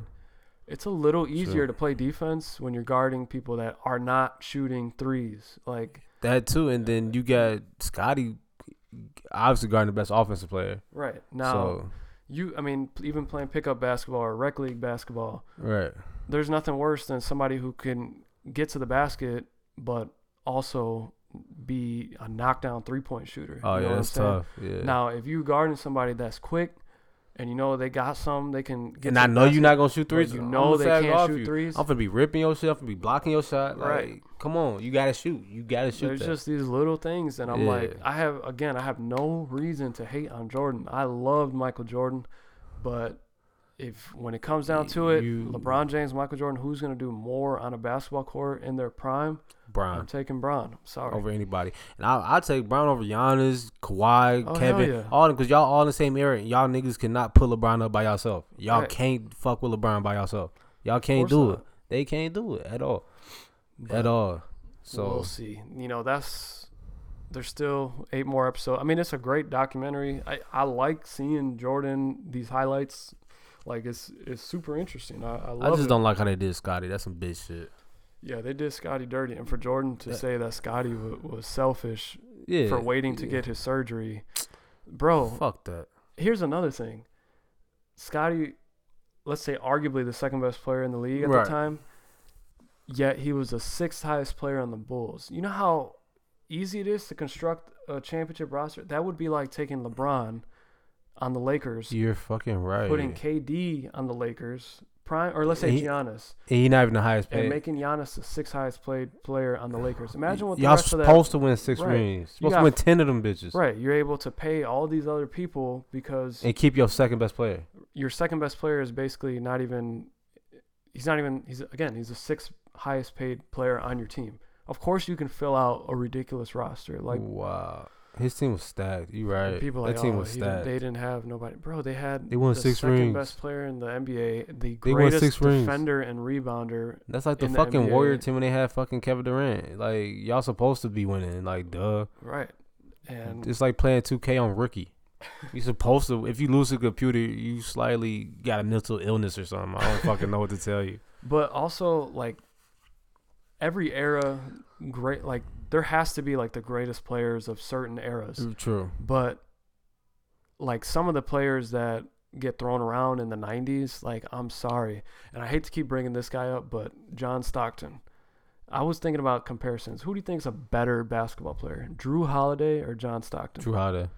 it's a little easier Sure. to play defense when you're guarding people that are not shooting threes. Like that too, and then you got Scottie, obviously guarding the best offensive player. right now, so you I mean even playing pickup basketball or rec league basketball, right, there's nothing worse than somebody who can get to the basket but also be a knockdown three point shooter. oh You know yeah, that's tough. Yeah, Now, if you're guarding somebody that's quick, and you know they got some, they can get. and I know you're not gonna shoot threes. You know they can't shoot you. threes. I'm gonna be ripping yourself and be blocking your shot. Like, Right. come on, you gotta shoot. You gotta shoot. There's that. just these little things, and I'm like, I have again, I have no reason to hate on Jordan. I loved Michael Jordan, but if when it comes down to it, You- LeBron James, Michael Jordan, who's gonna do more on a basketball court in their prime? Brown. I'm taking Bron. I'm sorry. over anybody, and I I take Brown over Giannis, Kawhi, Oh, Kevin, yeah. all because y'all all in the same era. And y'all niggas cannot put LeBron up by yourself. Y'all Right. can't fuck with LeBron by yourself. Y'all can't do not. it. They can't do it at all. But at all. So we'll see. You know, that's there's still eight more episodes. I mean, it's a great documentary. I, I like seeing Jordan these highlights. Like it's it's super interesting. I, I I just it. don't like how they did Scottie. That's some bitch shit. Yeah, they did Scottie dirty, and for Jordan to Yeah. say that Scottie w- was selfish Yeah. for waiting to yeah. get his surgery, bro. Fuck that. Here's another thing. Scottie, let's say arguably the second best player in the league at Right. the time, yet he was the sixth highest player on the Bulls. You know how easy it is to construct a championship roster? That would be like taking LeBron on the Lakers, You're fucking right. putting KD on the Lakers, prime or let's say He- Giannis, and he not even the highest paid. and making Giannis the sixth highest played player on the Lakers. Imagine what the Y'all rest of that supposed to win six Right. rings. Supposed got- to win ten of them bitches. Right, you're able to pay all these other people because And keep your second best player. your second best player is basically not even he's not even he's again he's the sixth highest paid player on your team of course you can fill out a ridiculous roster like wow. His team was stacked. You right. people that like team oh, was didn't- stacked. they didn't have nobody bro they had They won the six second rings. best player in the NBA the They greatest six rings. defender and rebounder That's like the in the fucking NBA. Warrior team when they had fucking Kevin Durant. Like y'all supposed to be winning. Like duh. right and It's like playing 2K on rookie. You supposed to. If you lose a computer, you slightly got a mental illness or something. I don't fucking know what to tell you. But also like every era, great like there has to be like the greatest players of certain eras. Mm, true. But like some of the players that get thrown around in the 90s, like I'm sorry, and I hate to keep bringing this guy up, but John Stockton. I was thinking about comparisons. Who do you think is a better basketball player, Jrue Holiday or John Stockton? Jrue Holiday.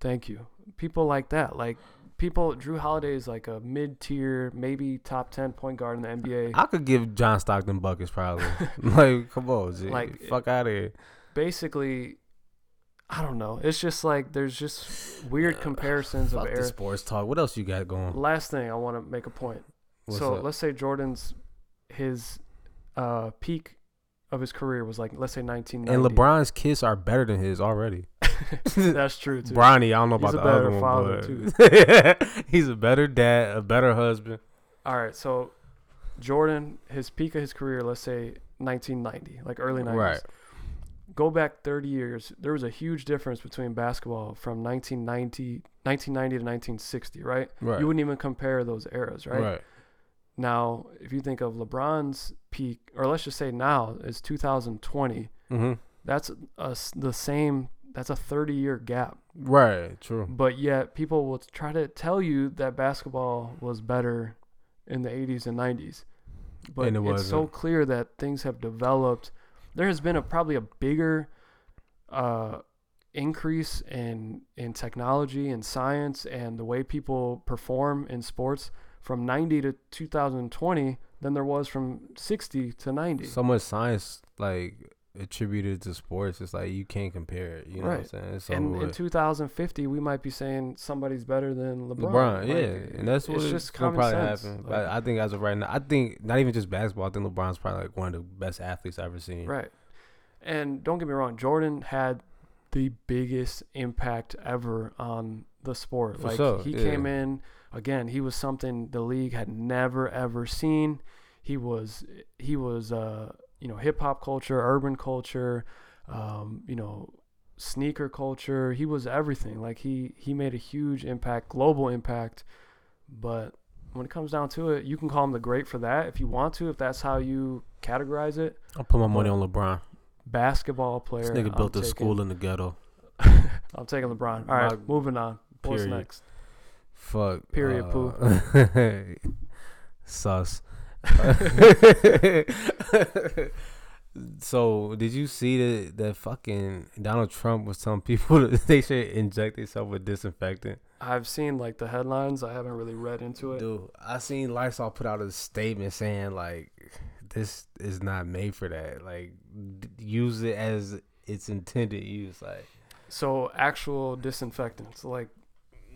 Thank you. People like that, like people. Jrue Holiday is like a mid-tier, maybe top ten point guard in the NBA. I could give John Stockton buckets probably. like, come on, G. Like, fuck out of here. Basically, I don't know. It's just like there's just weird comparisons of era. sports talk. What else you got going? Last thing I want to make a point. What's so up? let's say Jordan's his uh, peak of his career was like let's say 1990. and LeBron's kids are better than his already. That's true too. Bronny, I don't know He's about the other better one, father, but he's a better dad, a better husband. All right, so Jordan, his peak of his career, let's say 1990, like early 90s. Right. Go back 30 years. There was a huge difference between basketball from 1990, 1990 to 1960, right? Right. You wouldn't even compare those eras, right? right. Now, if you think of LeBron's peak, or let's just say now is 2020, Mm-hmm. that's a the same. That's a 30 year gap. Right. True. But yet, people will try to tell you that basketball was better in the 80s and 90s. But And it it's so clear that things have developed. There has been a probably a bigger uh, increase in in technology and science and the way people perform in sports from 90 to 2020 than there was from 60 to 90. So much science like attributed to sports. It's like you can't compare it. You know Right. what I'm saying? It's and in 2050, we might be saying somebody's better than LeBron. LeBron, Like, yeah, and that's what it's just common probably sense. happen. Like- But I think as of right now, I think not even just basketball. I think LeBron's probably like one of the best athletes I've ever seen. Right. And don't get me wrong, Jordan had the biggest impact ever on the sport. For like sure, he yeah. came in again, he was something the league had never ever seen. He was he was uh, you know, hip hop culture, urban culture, um, you know, sneaker culture. He was everything. Like he he made a huge impact, global impact. But when it comes down to it, you can call him the great for that if you want to, if that's how you categorize it I'll put my money on LeBron. basketball player. This nigga I'm built a taking- school in the ghetto. I'm taking LeBron. All right, My- moving on. What's period. next? Fuck. Period, poo. uh, Sus. so did you see that that fucking Donald Trump was telling people that they should inject themselves with disinfectant? I've seen like the headlines. I haven't really read into it. Dude, I seen Lysol put out a statement saying like this is not made for that. Like d- use it as it's intended use. Like So actual disinfectants, like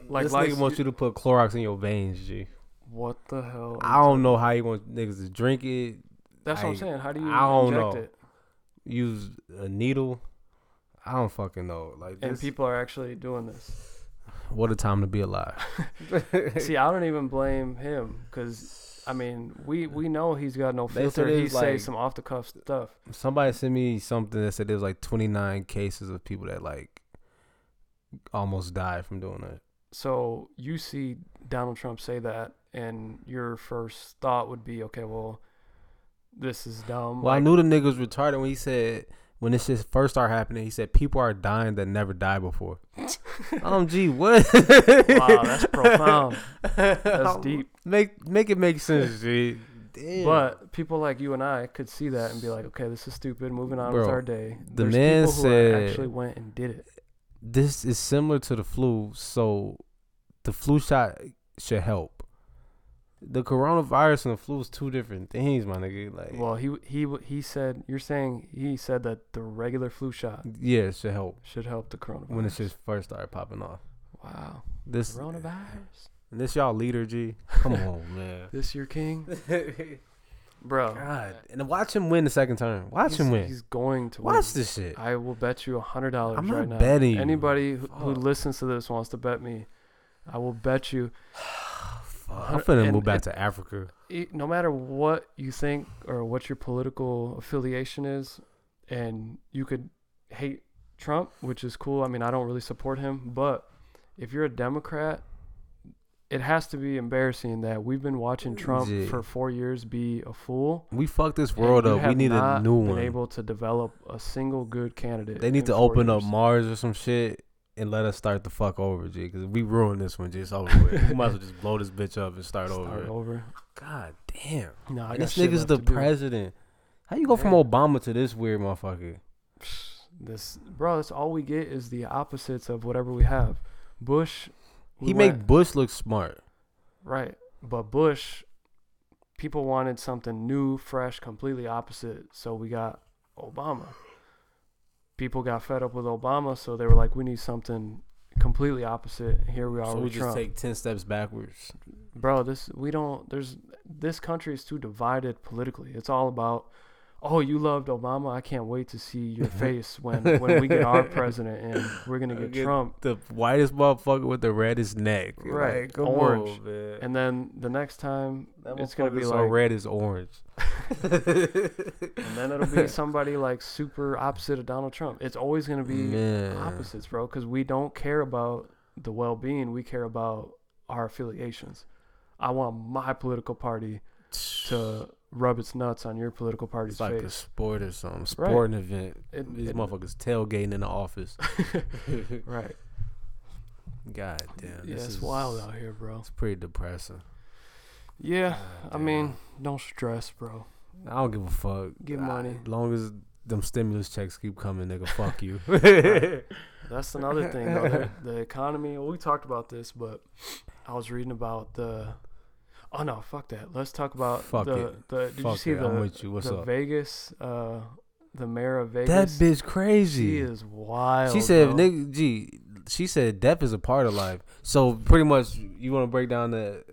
like this Lys- nigga wants you to put Clorox in your veins, G. What the hell? I don't know how you want niggas to drink it. That's what I'm saying. How do you I don't inject know. it? Use a needle. I don't fucking know. Like And this, people are actually doing this. what a time to be alive. See, I don't even blame him because I mean, we we know he's got no filter. He it's say some off the cuff stuff. Somebody sent me something that said there was like 29 cases of people that like almost died from doing that. So you see Donald Trump say that, and your first thought would be, okay, well, this is dumb. Well, I knew the nigga was retarded when he said when this shit first started happening. He said people are dying that never died before. um, gee, what? wow, that's profound. That's deep. Make make it make sense, G. Damn. But people like you and I could see that and be like, okay, this is stupid. Moving on with our day. the There's man said- actually went and did it. this is similar to the flu, so the flu shot should help. The coronavirus and the flu is two different things, my nigga. Like, Well, he he he said you're saying he said that the regular flu shot yeah, it should help should help the coronavirus. when it just first started popping off. wow, This coronavirus. And this y'all leader, G. Come on, man. This your king, bro. God, and watch him win the second term. Watch he's, him win. He's going to win. Watch this shit. I will bet you a hundred dollars I'm right not now. betting. Anybody who, who listens to this wants to bet me. I will bet you. I'm finna and move back it- to Africa. e- No matter what you think or what your political affiliation is, and you could hate Trump, which is cool. I mean, I don't really support him, but if you're a Democrat, it has to be embarrassing that we've been watching Trump Yeah. for four years be a fool. We fucked this world up. We need a new been one. able to develop a single good candidate. They need to open up. Mars or some shit and let us start the fuck over, G. Because we ruined this one, G. It's over with. we might as well just blow this bitch up and start, Start over. over. God damn. No, I this nigga's the president. How you go from Obama to this weird motherfucker? This, bro, that's all we get is the opposites of whatever we have. Bush, we He went- make Bush look smart. Right. But Bush, people wanted something new, fresh, completely opposite. So we got Obama. People got fed up with Obama, so they were like, we need something completely opposite. Here we are So we just Trump. take ten steps backwards. Bro, this we don't there's this country is too divided politically. It's all about Oh, you loved Obama. I can't wait to see your face when when we get our president and we're gonna get Get Trump. The whitest motherfucker with the reddest neck. Right. Like, Orange. on. And then the next time That it's gonna be so like red is orange. And then it'll be somebody like super opposite of Donald Trump. It's always going to be Man. opposites, bro, because we don't care about the well being. We care about our affiliations. I want my political party to rub its nuts on your political party's It's like a sport or something. Right. Sporting event. It- These it- motherfuckers tailgating in the office. right. God damn. Yeah, this it's is, wild out here, bro. It's pretty depressing. Yeah, God I mean, don't stress, bro. I don't give a fuck. Get money. As long as them stimulus checks keep coming, nigga, fuck you. That's another thing, though. The, the economy. Well, we talked about this, but I was reading about the. Oh no, fuck that. Let's talk about Fuck the it. the. Did you see it, the I'm with you. What's the up? Vegas? Uh, the mayor of Vegas. That bitch crazy. She is wild. She said, bro. "Nigga, G." She said, "Death is a part of life." So pretty much, you want to break down the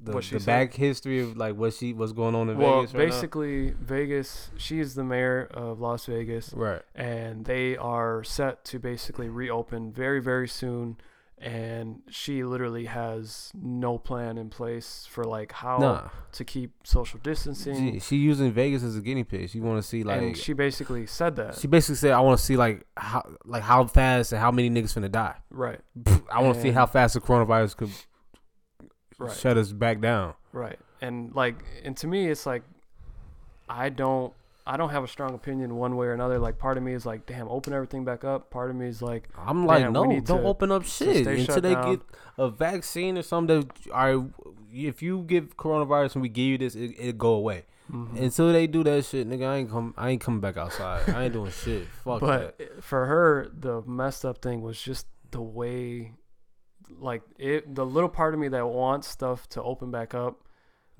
the, the back history of like what she what's going on in Well, Vegas right basically, Vegas. She is the mayor of Las Vegas. Right. and they are set to basically reopen very, very soon. And she literally has no plan in place for like how Nah, to keep social distancing. G, she using Vegas as a guinea pig. She want to see like and she basically said that. she basically said, "I want to see like how like how fast and how many niggas finna die. right, I want to see how fast the coronavirus could right, shut us back down." right. And like, and to me, it's like, I don't, I don't have a strong opinion one way or another. Like, part of me is like, damn, open everything back up. Part of me is like, I'm like, no, don't to- open up shit stay until they down. get a vaccine or something. That, all right, if you give coronavirus and we give you this, it, it go away. mhm. Until they do that shit, nigga, I ain't come. I ain't coming back outside. I ain't doing shit. Fuck but that. for her, the messed up thing was just the way, like it. The little part of me that wants stuff to open back up.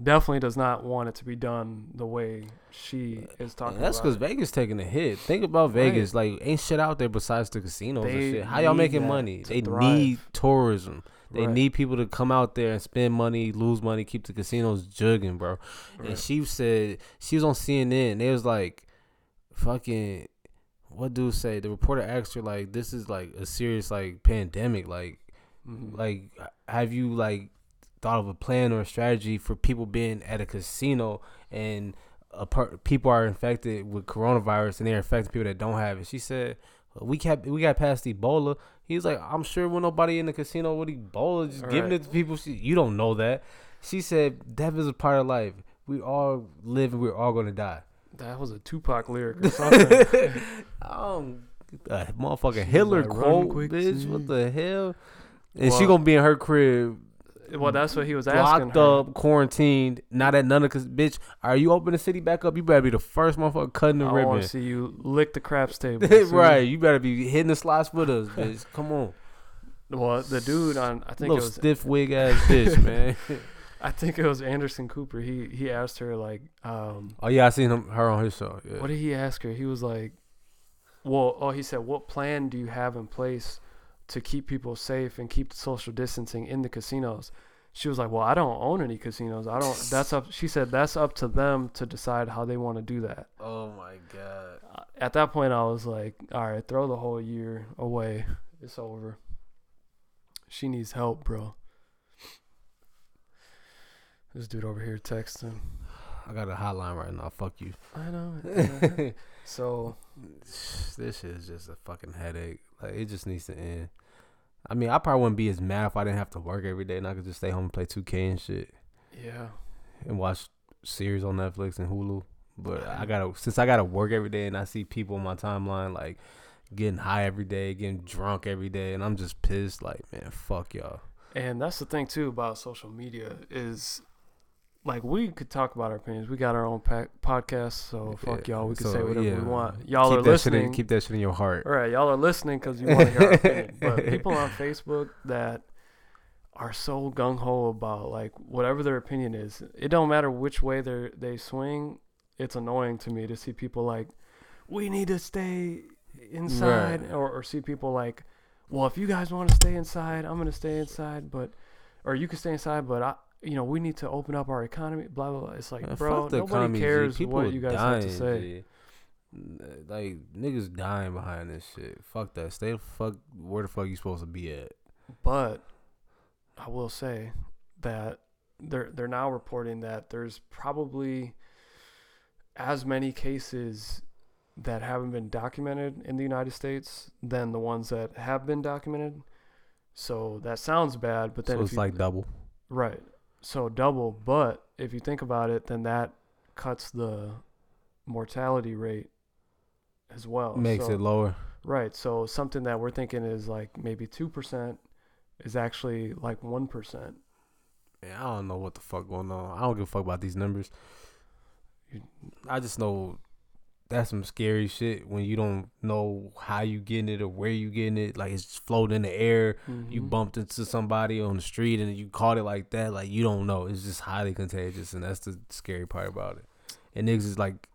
Definitely does not want it to be done the way she is talking that's because. Vegas taking a hit. Think about Vegas. Like, ain't shit out there besides the casinos and shit. How y'all making money? They thrive. need tourism. They Right, need people to come out there and spend money, lose money, keep the casinos jugging, bro. right. And she said she was on CNN. And they was like, "Fucking, what dude say?" The reporter asked her like, "This is like a serious like pandemic. Like, Mhm. like have you like thought of a plan or a strategy for people being at a casino and a per- people are infected with coronavirus and they're infecting people that don't have it?" She said. We kept we got past Ebola. He was like, I'm sure when nobody in the casino with Ebola just giving Right. it to people. She, you don't know that. She said, death is a part of life. We all live and we're all gonna die. That was a Tupac lyric or something. um, a motherfucking Hitler like, quote, bitch. see." What the hell? And she gonna be in her crib, well, that's what he was asking locked her. up, quarantined, not at none of. Cause bitch, are you open the city back up? You better be the first motherfucker cutting the I ribbon. want to see you lick the craps table. right, you better be hitting the slots with us, bitch. Come on, Well, the dude on I think it was stiff wig ass bitch, man. I think it was Anderson Cooper. He he asked her like, um, oh yeah, I seen him, her on his show. Yeah. what did he ask her? He was like, well, oh, he said, what plan do you have in place to keep people safe and keep the social distancing in the casinos? She was like, well, I don't own any casinos. I don't. That's up. She said that's up to them to decide how they want to do that. Oh my god. Uh, At that point, I was like, all right, throw the whole year away. It's over. She needs help, bro. This dude over here texting. I got a hotline right now. Fuck you. I know. So this is just a fucking headache. Like it just needs to end. I mean, I probably wouldn't be as mad if I didn't have to work every day and I could just stay home and play 2K and shit Yeah. and watch series on Netflix and Hulu. But I gotta since I gotta work every day and I see people on my timeline like getting high every day, getting drunk every day, and I'm just pissed. Like, man, fuck y'all. And that's the thing too about social media is like we could talk about our opinions. We got our own pa- podcast, so fuck Yeah, y'all. We can so, say whatever yeah. we want. Y'all keep are shit in, listening. keep that shit in your heart. All right, y'all are listening because you want to hear our opinion. But people on Facebook that are so gung ho about like whatever their opinion is, it don't matter which way they they swing. It's annoying to me to see people like, we need to stay inside, Right. or, or see people like, well, if you guys want to stay inside, I'm gonna stay inside, but or you can stay inside, but I. You know, we need to open up our economy. Blah blah. blah. It's like, Man, bro, nobody economy, G. cares People what you guys have to say. G. Like niggas dying behind this shit. Fuck that. Stay the fuck where the fuck you supposed to be at. But I will say that they're they're now reporting that there's probably as many cases that haven't been documented in the United States than the ones that have been documented. So that sounds bad, but then so it's you, like double. right, so double. But if you think about it, then that cuts the mortality rate as well. Makes So- it lower. Right. So something that we're thinking is like maybe two percent is actually like one percent. Yeah, I don't know what the fuck going on. I don't give a fuck about these numbers. I just know that's some scary shit when you don't know how you getting it or where you getting it. Like it's just floating in the air. You Mm-hmm. bumped into somebody on the street and you caught it like that. Like you don't know. It's just highly contagious, and that's the scary part about it. And niggas is like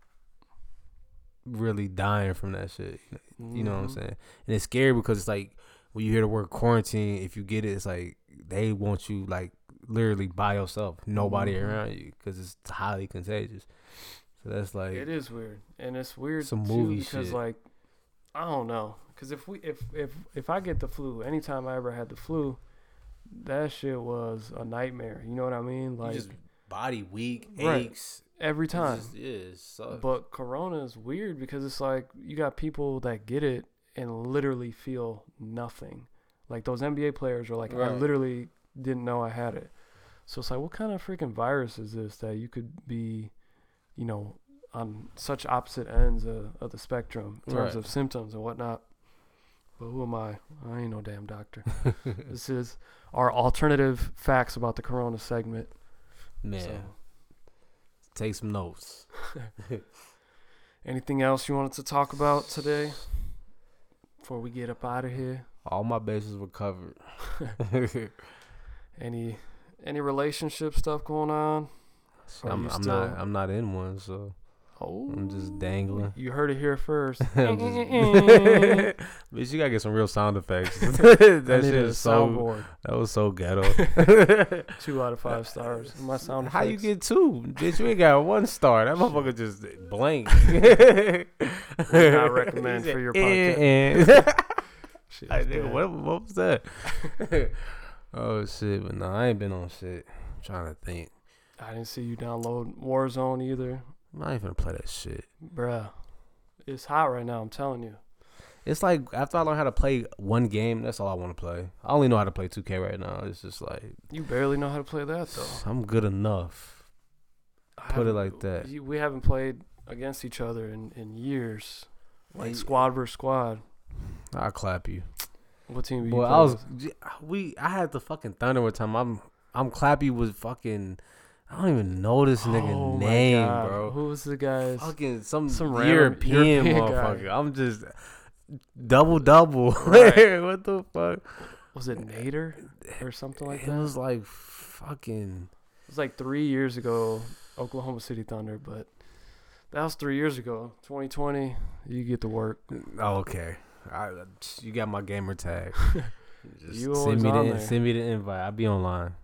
really dying from that shit. You know what I'm Mhm. saying? And it's scary because it's like when you hear the word quarantine, if you get it, it's like they want you like literally by yourself, nobody Mhm. around you, because it's highly contagious. So that's like It is weird, and it's weird Some too movie because shit. like I don't know, because if we if if if I get the flu, anytime I ever had the flu, that shit was a nightmare. You know what I mean? Like just body weak, Right. aches. every It's time. just- yeah, it sucks. But corona is weird because it's like you got people that get it and literally feel nothing. Like those NBA players are like, I literally didn't know I had it. So it's like, what kind of freaking virus is this that you could be, you know, on such opposite ends of, of the spectrum in terms Right. of symptoms and whatnot? But who am I? I ain't no damn doctor. this is our alternative facts about the corona segment. Man, So, take some notes. anything else you wanted to talk about today before we get up out of here? All my bases were covered. Any any relationship stuff going on? Or I'm, I'm still- not. I'm not in one, so Oh, I'm just oh. dangling. You heard it here first. Bitch, you gotta get some real sound effects. that shit is so. soundboard. That was so ghetto. Two out of five stars. My sound. How you get two? Bitch, you ain't got one star. That motherfucker just blank. Not recommend for your eh, podcast. Eh. Shit, Like, it's nigga, what, what was that? oh shit, but no, I ain't been on shit. I'm trying to think. I didn't see you download Warzone either, I'm not even gonna play that shit. bruh. It's hot right now. I'm telling you. It's like after I learn how to play one game, that's all I want to play. I only know how to play 2K right now. It's just like You barely know how to play that though. I'm good enough. I Put it like that. We haven't played against each other in, in years. Like Hey, squad versus squad. I'll clap you. What team? Boy, I was with? we I had the fucking thunder one time. I'm I'm clappy with fucking I don't even know this nigga Oh name, bro. Who was the guy? Fucking some, Some European, European guy. motherfucker. I'm just double double. Right. what the fuck? Was it Nader or something like it that? It was like fucking It was like three years ago, Oklahoma City Thunder, but that was three years ago. 2020, you get to work. oh, okay. I, you got my gamer tag. Just You send me the there. send me the invite. I'll be online.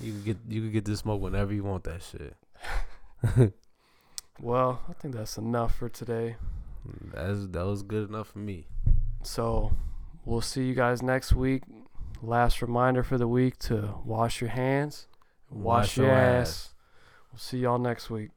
You can get you can get this smoke whenever you want that shit. Well, I think that's enough for today. That's that was good enough for me. So we'll see you guys next week. Last reminder for the week to wash your hands, wash, your ass. We'll see y'all next week.